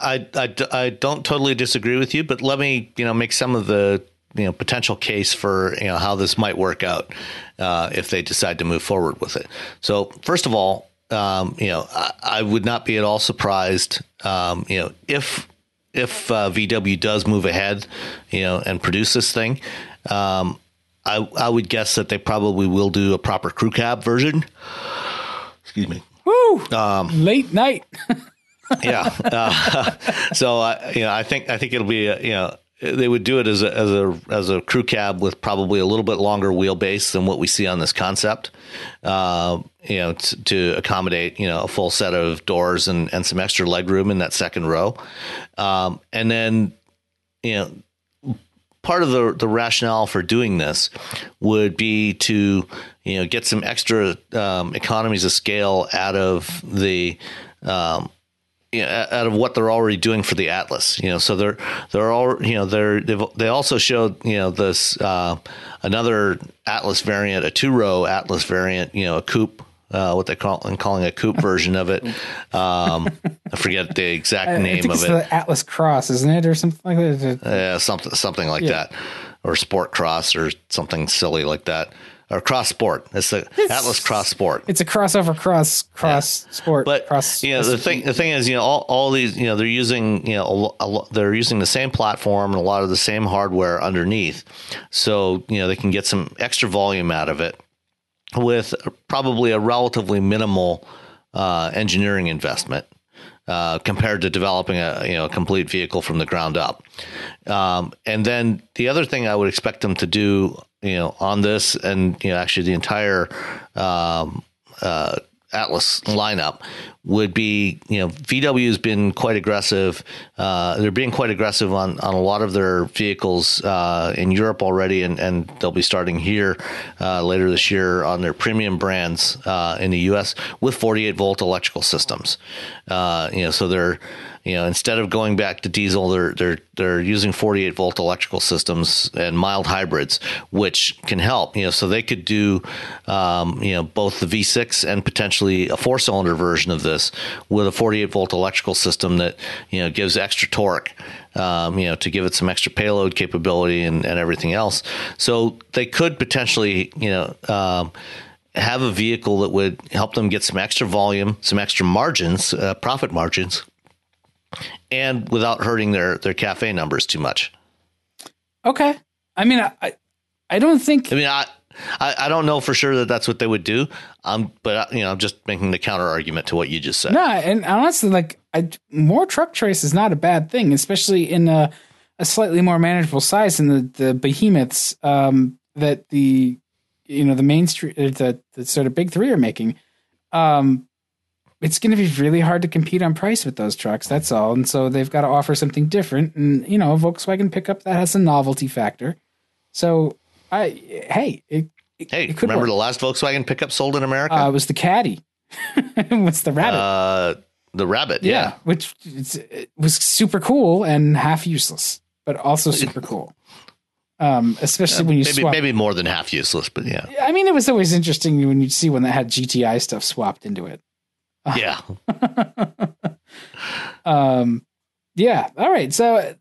I, I, don't totally disagree with you, but let me, you know, make some of the, you know, potential case for, you know, how this might work out uh, if they decide to move forward with it. So, first of all, um, you know, I, I would not be at all surprised, um, you know, if if uh, VW does move ahead, you know, and produce this thing. Um, I I would guess that they probably will do a proper crew cab version. Excuse me. Woo! Late night. [laughs] yeah. Uh, [laughs] so uh, you know, I think I think it'll be uh, you know they would do it as a as a as a crew cab with probably a little bit longer wheelbase than what we see on this concept. Uh, you know, t- to accommodate you know a full set of doors and and some extra leg room in that second row, um, and then you know part of the the rationale for doing this would be to you know get some extra um, economies of scale out of the um, you know, out of what they're already doing for the Atlas, you know, so they're they're all you know they're they also showed you know this uh, another Atlas variant, a two row Atlas variant, you know, a coupe uh, what they call and calling a coupe version of it. Um, I forget the exact name of it. the Atlas Cross, isn't it, or something like that? Yeah, something something like yeah. that, or Sport Cross, or something silly like that, or Cross Sport. It's the it's, Atlas Cross Sport. It's a crossover cross cross yeah. sport. But cross, you know the thing the thing is you know all, all these you know they're using you know a, a, they're using the same platform and a lot of the same hardware underneath, so you know they can get some extra volume out of it with probably a relatively minimal uh, engineering investment uh, compared to developing a you know a complete vehicle from the ground up. Um, and then the other thing I would expect them to do, you know, on this and you know actually the entire um, uh, Atlas lineup would be, you know, VW has been quite aggressive. Uh, they're being quite aggressive on, on a lot of their vehicles uh, in Europe already, and, and they'll be starting here uh, later this year on their premium brands uh, in the U.S. with 48 volt electrical systems. Uh, you know, so they're you know, instead of going back to diesel, they're they're they're using 48 volt electrical systems and mild hybrids, which can help. You know, so they could do, um, you know, both the V6 and potentially a four cylinder version of this with a 48 volt electrical system that you know gives extra torque. Um, you know, to give it some extra payload capability and, and everything else. So they could potentially, you know. Um, have a vehicle that would help them get some extra volume, some extra margins, uh, profit margins, and without hurting their their cafe numbers too much. Okay, I mean, I I don't think. I mean, I. I, I don't know for sure that that's what they would do, um, but uh, you know, I'm just making the counter argument to what you just said. No, and honestly, like I, more truck choice is not a bad thing, especially in a, a slightly more manageable size than the the behemoths um, that the you know the main street uh, the, the sort of big three are making. Um, it's going to be really hard to compete on price with those trucks. That's all. And so they've got to offer something different. And you know, Volkswagen pickup that has a novelty factor. So I hey, it, hey, it remember work. the last Volkswagen pickup sold in America? Uh, it was the Caddy. [laughs] What's the Rabbit? Uh, the Rabbit, yeah, yeah which it was super cool and half useless, but also super cool. [laughs] Um, especially uh, when you maybe swap. maybe more than half useless, but yeah. I mean, it was always interesting when you'd see one that had GTI stuff swapped into it. Yeah. [laughs] um, yeah. All right. So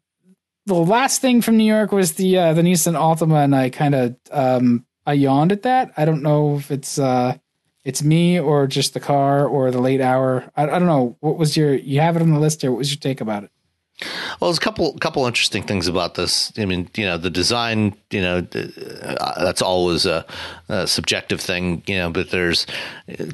the last thing from New York was the uh, the Nissan Altima, and I kind of um, I yawned at that. I don't know if it's uh, it's me or just the car or the late hour. I, I don't know. What was your? You have it on the list here. What was your take about it? Well, there's a couple couple interesting things about this. I mean, you know, the design, you know, uh, that's always a, a, subjective thing, you know. But there's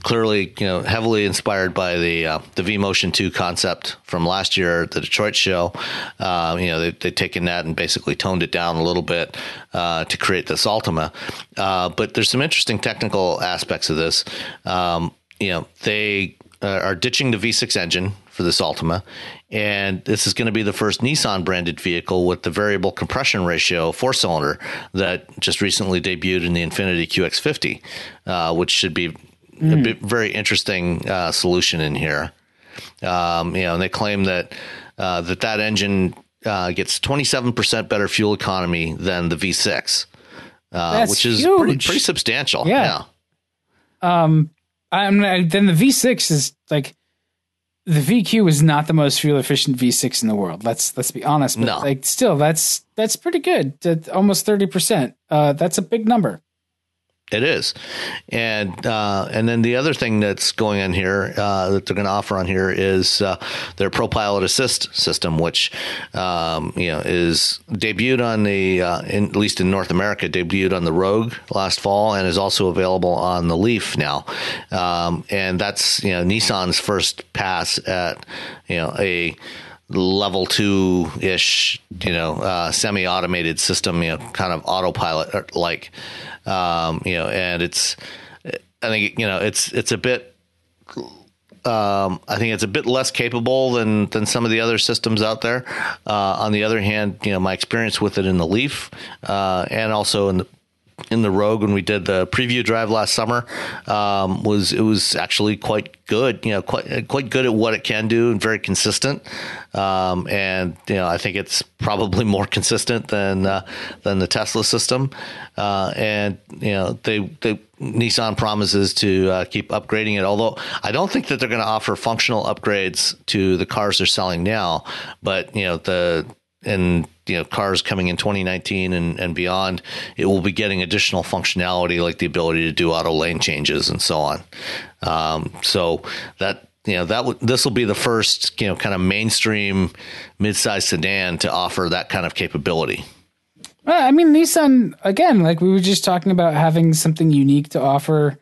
clearly, you know, heavily inspired by the uh, the V Motion Two concept from last year at the Detroit show. Uh, you know, they, they've taken that and basically toned it down a little bit uh, to create this Altima. Uh, but there's some interesting technical aspects of this. Um, you know, they uh, are ditching the V6 engine for this Altima. And this is going to be the first Nissan branded vehicle with the variable compression ratio four cylinder that just recently debuted in the Infiniti QX50, uh, which should be mm. a hmm. bit, very interesting uh, solution in here. Um, you know, and they claim that uh, that that engine uh, gets 27% better fuel economy than the V6, uh, which is pretty, pretty, substantial. Yeah. yeah. Um, I'm then the V6 is like the VQ is not the most fuel efficient V6 in the world. Let's let's be honest. But no. like still, that's that's pretty good. Almost thirty percent. Uh, that's a big number. It is, and uh, and then the other thing that's going on here uh, that they're going to offer on here is uh, their ProPilot Assist system, which um, you know is debuted on the uh, in, at least in North America debuted on the Rogue last fall and is also available on the Leaf now, um, and that's you know Nissan's first pass at you know a level two ish, you know, uh, semi automated system, you know, kind of autopilot like, um, you know, and it's, I think, you know, it's, it's a bit, um, I think it's a bit less capable than, than some of the other systems out there. Uh, on the other hand, you know, my experience with it in the Leaf, uh, and also in the, in the Rogue when we did the preview drive last summer um, was it was actually quite good. You know, quite quite good at what it can do and very consistent. Um, and you know, I think it's probably [laughs] more consistent than uh, than the Tesla system. Uh, and you know, they they Nissan promises to uh, keep upgrading it. Although I don't think that they're going to offer functional upgrades to the cars they're selling now. But you know, the and you know cars coming in 2019 and, and beyond, it will be getting additional functionality like the ability to do auto lane changes and so on. Um, so that you know that w- this will be the first you know kind of mainstream midsize sedan to offer that kind of capability. Well, I mean, Nissan again, like we were just talking about having something unique to offer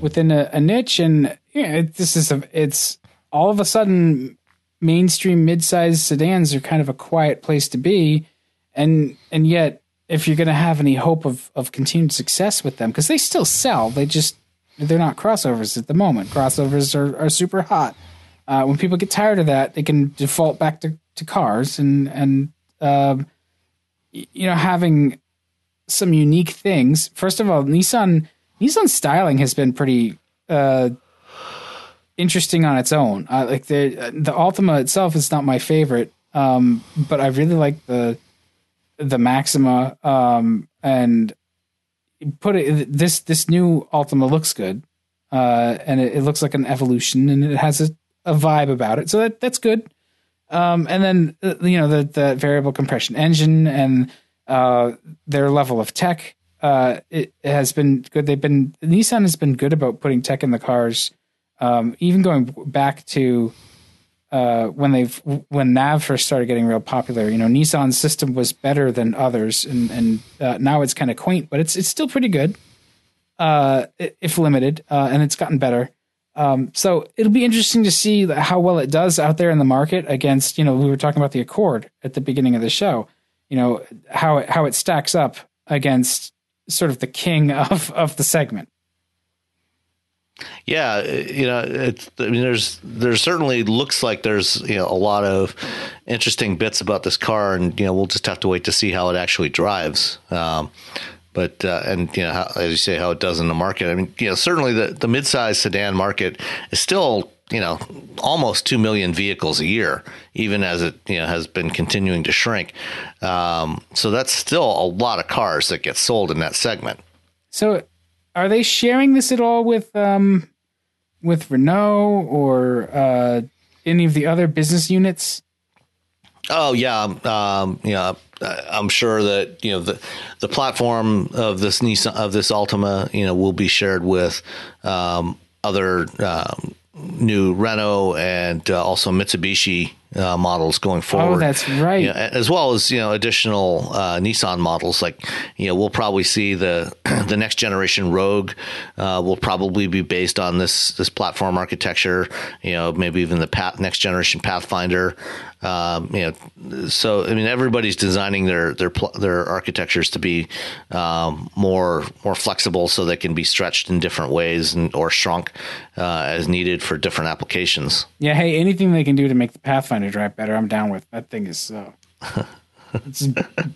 within a, a niche, and know, it, this is a, it's all of a sudden mainstream midsize sedans are kind of a quiet place to be, and and yet if you're going to have any hope of of continued success with them, because they still sell, they just they're not crossovers at the moment. Crossovers are, are super hot. Uh, when people get tired of that, they can default back to, to cars and and uh, you know having some unique things. First of all, Nissan Nissan styling has been pretty uh, interesting on its own. Uh, like the the Altima itself is not my favorite, um, but I really like the the Maxima um, and put it this this new Altima looks good, uh, and it, it, looks like an evolution, and it has a, a vibe about it, so that that's good. Um, and then uh, you know the the variable compression engine and uh, their level of tech uh, it, it, has been good. They've been Nissan has been good about putting tech in the cars, um, even going back to uh, when they've when Nav first started getting real popular, you know, Nissan's system was better than others, and and uh, now it's kind of quaint, but it's it's still pretty good, uh, if limited, uh, and it's gotten better. Um, so it'll be interesting to see how well it does out there in the market against, you know, we were talking about the Accord at the beginning of the show, you know, how it, how it stacks up against sort of the king [laughs] of of the segment. Yeah, you know, it's. I mean, there's there certainly looks like there's you know a lot of interesting bits about this car, and you know we'll just have to wait to see how it actually drives. Um, but uh, and you know how, as you say how it does in the market. I mean, you know, certainly the the midsize sedan market is still you know almost two million vehicles a year, even as it you know has been continuing to shrink. Um, so that's still a lot of cars that get sold in that segment. So are they sharing this at all with um with Renault or uh, any of the other business units? Oh yeah, um, yeah. I'm sure that you know the the platform of this Nissan of this Altima, you know, will be shared with um, other um, new Renault and uh, also Mitsubishi uh, models going forward. Oh, that's right. You know, as well as you know additional uh, Nissan models. Like you know, we'll probably see the [clears throat] the next generation Rogue uh, will probably be based on this this platform architecture. You know, maybe even the path, next generation Pathfinder. Um, you know, so I mean, everybody's designing their their their architectures to be um, more more flexible, so they can be stretched in different ways and or shrunk uh, as needed for different applications. Yeah. Hey, anything they can do to make the Pathfinder drive better, I'm down with. That thing is uh, [laughs] it's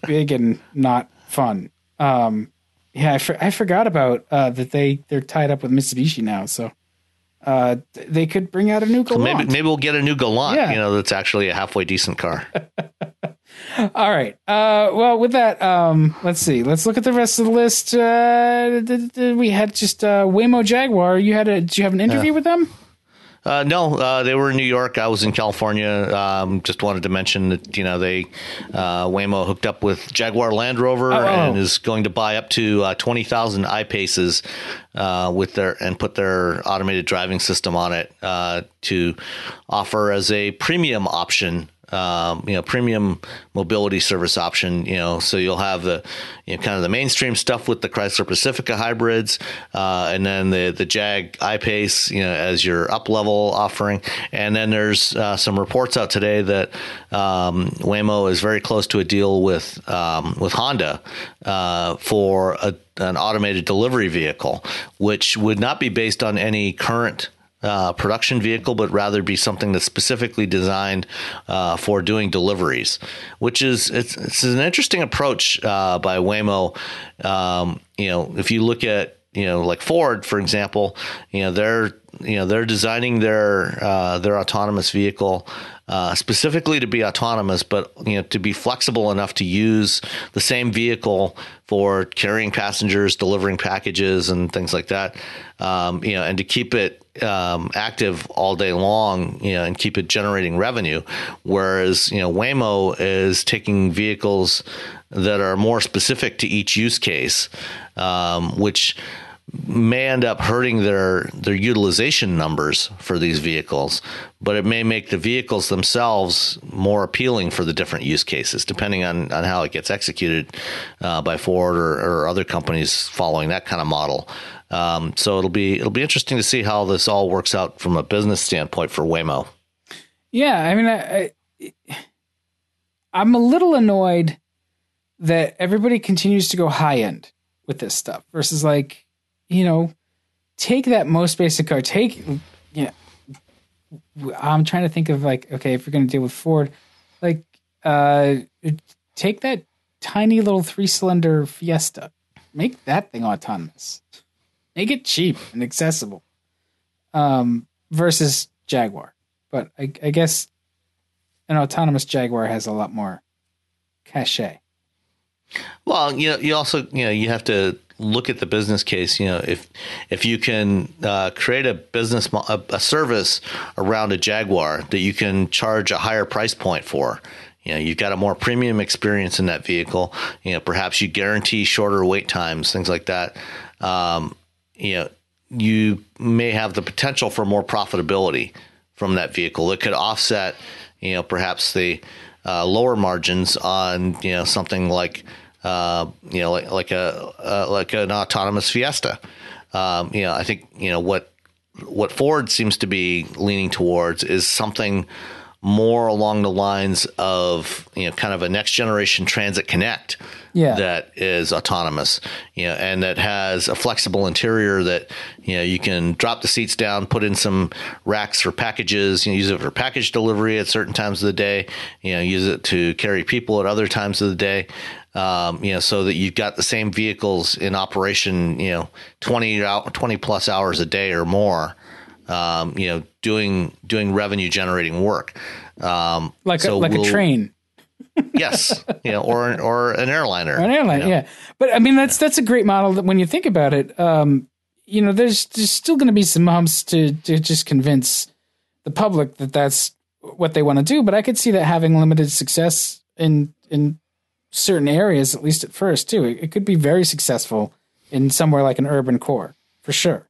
big and not fun. Um, yeah, I, for, I forgot about uh, that they they're tied up with Mitsubishi now, so uh, they could bring out a new Galant. maybe maybe we'll get a new Galant. Yeah. you know, that's actually a halfway decent car. [laughs] All right. Uh, well, with that, um, let's see. Let's look at the rest of the list. Uh, we had just uh, Waymo Jaguar. You had a? Did you have an interview with them? Uh, no, uh, they were in New York. I was in California. Um, just wanted to mention that you know they uh, Waymo hooked up with Jaguar Land Rover Oh. and is going to buy up to uh, twenty thousand iPaces uh, with their and put their automated driving system on it uh, to offer as a premium option. Um, you know, premium mobility service option. You know, so you'll have the you know kind of the mainstream stuff with the Chrysler Pacifica hybrids, uh, and then the the Jag I-Pace. You know, as your up level offering, and then there's uh, some reports out today that um, Waymo is very close to a deal with um, with Honda uh, for a, an automated delivery vehicle, which would not be based on any current uh, production vehicle, but rather be something that's specifically designed uh, for doing deliveries, which is it's, it's an interesting approach uh, by Waymo. Um, you know, if you look at you know like Ford, for example, you know they're you know they're designing their uh, their autonomous vehicle. Uh, specifically to be autonomous, but you know to be flexible enough to use the same vehicle for carrying passengers, delivering packages, and things like that. Um, you know, and to keep it um, active all day long, you know, and keep it generating revenue. Whereas, you know, Waymo is taking vehicles that are more specific to each use case, um, which may end up hurting their their utilization numbers for these vehicles, but it may make the vehicles themselves more appealing for the different use cases, depending on, on how it gets executed uh, by Ford or, or other companies following that kind of model. Um, so it'll be it'll be interesting to see how this all works out from a business standpoint for Waymo. Yeah, I mean, I, I, I'm a little annoyed that everybody continues to go high end with this stuff versus like, you know, take that most basic car, take, you know, I'm trying to think of like, okay, if you're going to deal with Ford, like, uh, take that tiny little three cylinder Fiesta, make that thing autonomous, make it cheap and accessible, um, versus Jaguar but I, I guess an autonomous Jaguar has a lot more cachet. Well, you know, you also you know you have to look at the business case. You know, if if you can uh, create a business a, a service around a Jaguar that you can charge a higher price point for. You know, you've got a more premium experience in that vehicle. You know, perhaps you guarantee shorter wait times, things like that. Um, you know, you may have the potential for more profitability from that vehicle. It could offset, you know, perhaps the uh, lower margins on you know something like uh, you know like like a uh, like an autonomous Fiesta. Um, you know, I think you know what what Ford seems to be leaning towards is something more along the lines of you know kind of a next generation transit connect Yeah. that is autonomous you know and that has a flexible interior that you know you can drop the seats down put in some racks for packages you know use it for package delivery at certain times of the day you know use it to carry people at other times of the day um, you know so that you've got the same vehicles in operation you know 20 out 20 plus hours a day or more um, you know, doing doing revenue generating work. Um, Like so a, like we'll- a train yes, know, or an- or an airliner, or an airline. you know. Yeah, but I mean that's that's a great model. That when you think about it, um, you know, there's there's still going to be some humps to to just convince the public that that's what they want to do. But I could see that having limited success in in certain areas, at least at first too. It, it could be very successful in somewhere like an urban core for sure.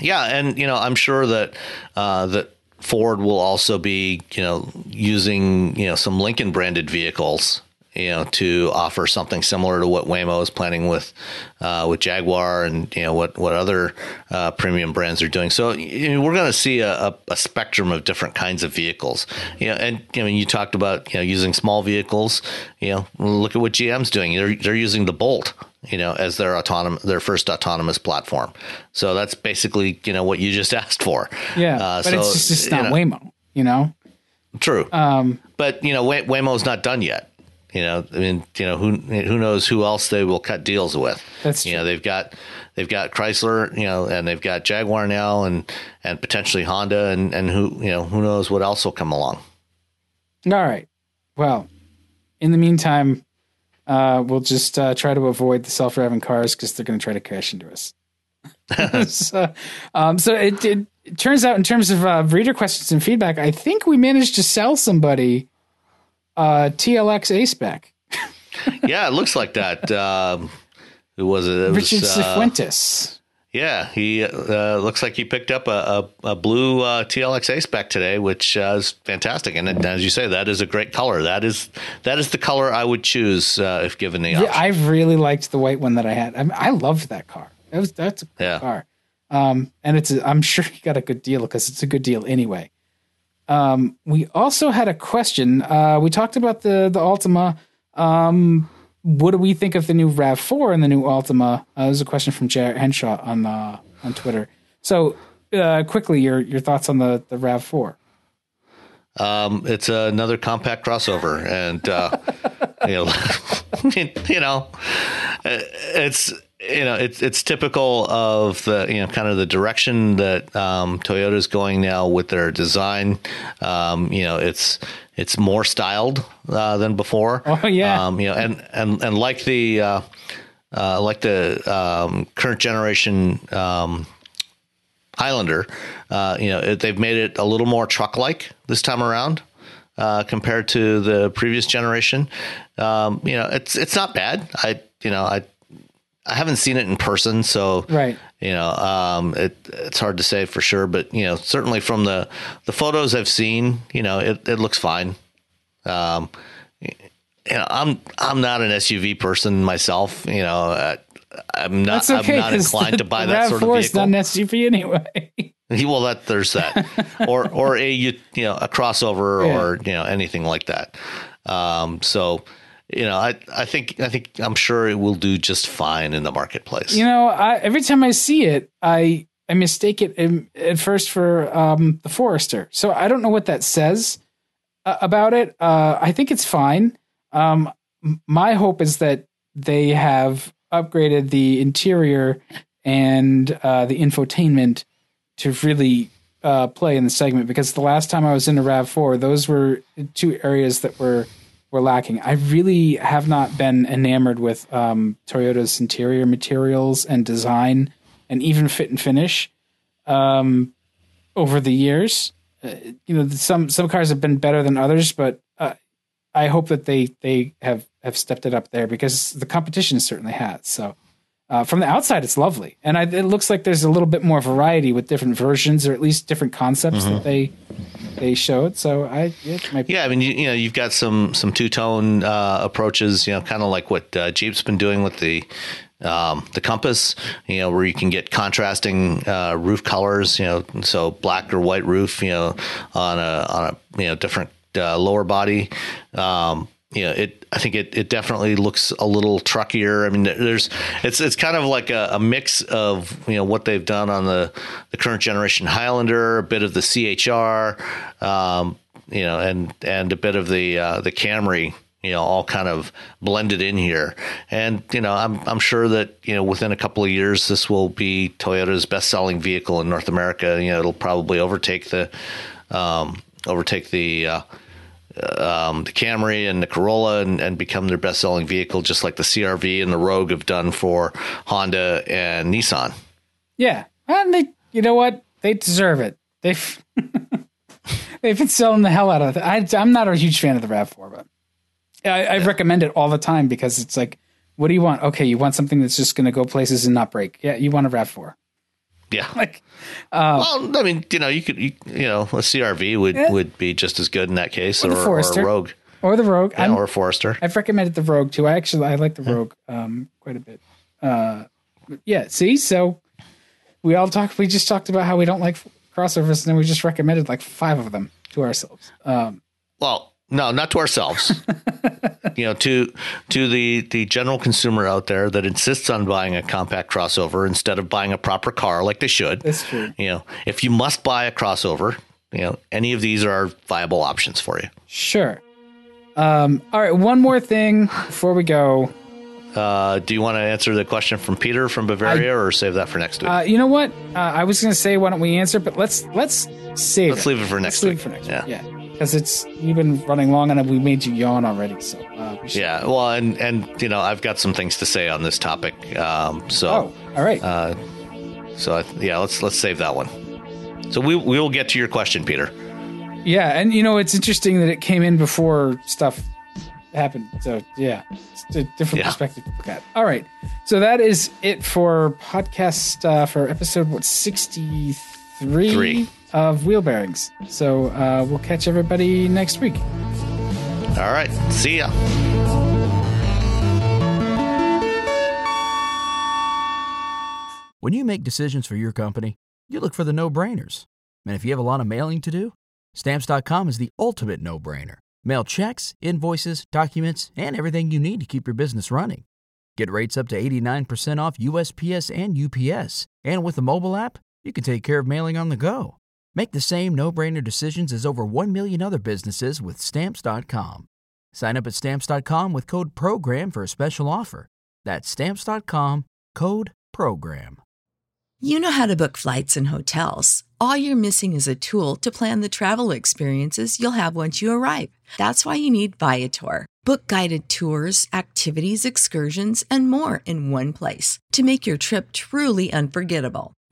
Yeah, and you know, I'm sure that uh, that Ford will also be, you know, using you know some Lincoln branded vehicles, you know, to offer something similar to what Waymo is planning with uh, with Jaguar and you know what what other uh, premium brands are doing. So you know, we're going to see a, a, a spectrum of different kinds of vehicles. You know, and I mean, you talked about you know using small vehicles. You know, look at what GM's doing. They're they're using the Bolt you know, as their autonomous, their first autonomous platform. So that's basically, you know, what you just [laughs] asked for. Yeah, Uh, but so, it's just it's you not know, Waymo. You know, True. um, but you know, Way- Waymo's not done yet. You know, I mean, you know, who who knows who else they will cut deals with? That's you true. know, they've got they've got Chrysler, you know, and they've got Jaguar now, and and potentially Honda, and and who you know who knows what else will come along. All right. Well, in the meantime, uh, we'll just uh, try to avoid the self-driving cars because they're going to try to crash into us. [laughs] [laughs] so, um, so it, it it turns out, in terms of uh, reader questions and feedback, I think we managed to sell somebody uh, TLX A spec. yeah, it looks like that. Um, who was it? it Richard was, uh, Cifuentes. Yeah, he uh, looks like he picked up a, a, a blue uh, TLX A spec today, which uh, is fantastic. And as you say, that is a great color. That is that is the color I would choose uh, if given the option. Yeah, I really liked the white one that I had. I, mean, I loved that car. That was that's a cool Yeah. car. Um, and it's a, I'm sure he got a good deal because it's a good deal anyway. Um, we also had a question. Uh, we talked about the the Altima. Um, what do we think of the new Rav Four and the new Altima? Uh, there's a question from Jared Henshaw on uh, on Twitter. So uh, quickly, your your thoughts on the the Rav Four? Um, it's another compact crossover, and uh, [laughs] you know, [laughs] you know, it's you know, it's it's typical of the you know kind of the direction that um, Toyota's going now with their design. Um, you know, it's it's more styled uh, than before. Oh, yeah. Um, you know, and and and like the uh, uh, like the um, current generation. Um, Highlander, uh, you know, it, they've made it a little more truck-like this time around uh, compared to the previous generation. Um, you know, it's it's not bad. I you know I I haven't seen it in person, so Right. You know, um, it it's hard to say for sure, but you know, certainly from the the photos I've seen, you know, it it looks fine. Um, you know, I'm I'm not an SUV person myself. You know, uh, I'm not okay. I'm not inclined the, to buy that sort of 4 is vehicle. not an SUV anyway. [laughs] well, that there's that, [laughs] or or a you you know a crossover Yeah. or you know anything like that. Um, so you know, I I think I think I'm sure it will do just fine in the marketplace. You know, I, every time I see it, I I mistake it in, at first for um, the Forester. So I don't know what that says uh, about it. Uh, I think it's fine. Um, my hope is that they have upgraded the interior and uh, the infotainment to really uh, play in the segment because the last time I was in a Rav Four, those were two areas that were were lacking. I really have not been enamored with um, Toyota's interior materials and design, and even fit and finish um, over the years. Uh, you know, some some cars have been better than others, but uh, I hope that they they have have stepped it up there because the competition certainly has. So. Uh, from the outside, it's lovely, and I, it looks like there's a little bit more variety with different versions, or at least different concepts that they they showed. So I, it might be Yeah, I mean, you, you know, you've got some some two tone uh, approaches. You know, kind of like what uh, Jeep's been doing with the um, the Compass. You know, where you can get contrasting uh, roof colors. You know, so black or white roof. You know, on a on a you know different uh, lower body. Um, you know, it. I think it, it definitely looks a little truckier. I mean, there's it's it's kind of like a, a mix of you know what they've done on the the current generation Highlander, a bit of the CHR, um, you know, and and a bit of the uh, the Camry, you know, all kind of blended in here. And you know, I'm I'm sure that you know within a couple of years, this will be Toyota's best selling vehicle in North America. You know, it'll probably overtake the um, overtake the uh, um, the Camry and the Corolla and, and become their best selling vehicle, just like the CRV and the Rogue have done for Honda and Nissan. Yeah, and they, you know what? They deserve it. They've [laughs] they've been selling the hell out of it. I, I'm not a huge fan of the Rav Four, but I, I recommend it all the time because it's like, what do you want? Okay, you want something that's just going to go places and not break. Yeah, you want a Rav Four. [laughs] Yeah. Like, well, I mean, you know, you could, you, you know, a CRV would, Yeah. would be just as good in that case, Or or, the or, a Rogue, or the Rogue. yeah, or a Forester. I've recommended the Rogue too. I actually I like the Rogue um, quite a bit. Uh, yeah, see, so we all talked. We just talked about how we don't like crossovers, and then we just recommended like five of them to ourselves. Um, Well, no, not to ourselves. [laughs] you know, to to the the general consumer out there that insists on buying a compact crossover instead of buying a proper car like they should. That's true. You know, if you must buy a crossover, you know, any of these are viable options for you. sure. Um, all right, one more thing before we go. Uh, do you want to answer the question from Peter from Bavaria, or save that for next week? Uh, you know what? Uh, I was going to say why don't we answer, but let's let's save. Let's it. leave it for next Let's leave week. it for next Yeah. week. Yeah, because it's you've been running long and we made you yawn already. So uh, we should- yeah, well, and and you know, I've got some things to say on this topic. Um, so, Oh, all right. uh, so I, yeah, let's let's save that one. So we we will get to your question, Peter. Yeah, and you know it's interesting that it came in before stuff happened. So yeah, it's a different Yeah. perspective to look at. All right, so that is it for podcast uh, for episode what sixty Three. Of wheel bearings. So uh, we'll catch everybody next week. All right. See ya. When you make decisions for your company, you look for the no brainers. And if you have a lot of mailing to do, stamps.com is the ultimate no brainer. Mail checks, invoices, documents, and everything you need to keep your business running. Get rates up to 89% off USPS and UPS. And with the mobile app, you can take care of mailing on the go. Make the same no brainer decisions as over 1 million other businesses with stamps.com. Sign up at stamps.com with code PROGRAM for a special offer. That's stamps.com code PROGRAM. You know how to book flights and hotels. All you're missing is a tool to plan the travel experiences you'll have once you arrive. That's why you need Viator. Book guided tours, activities, excursions, and more in one place to make your trip truly unforgettable.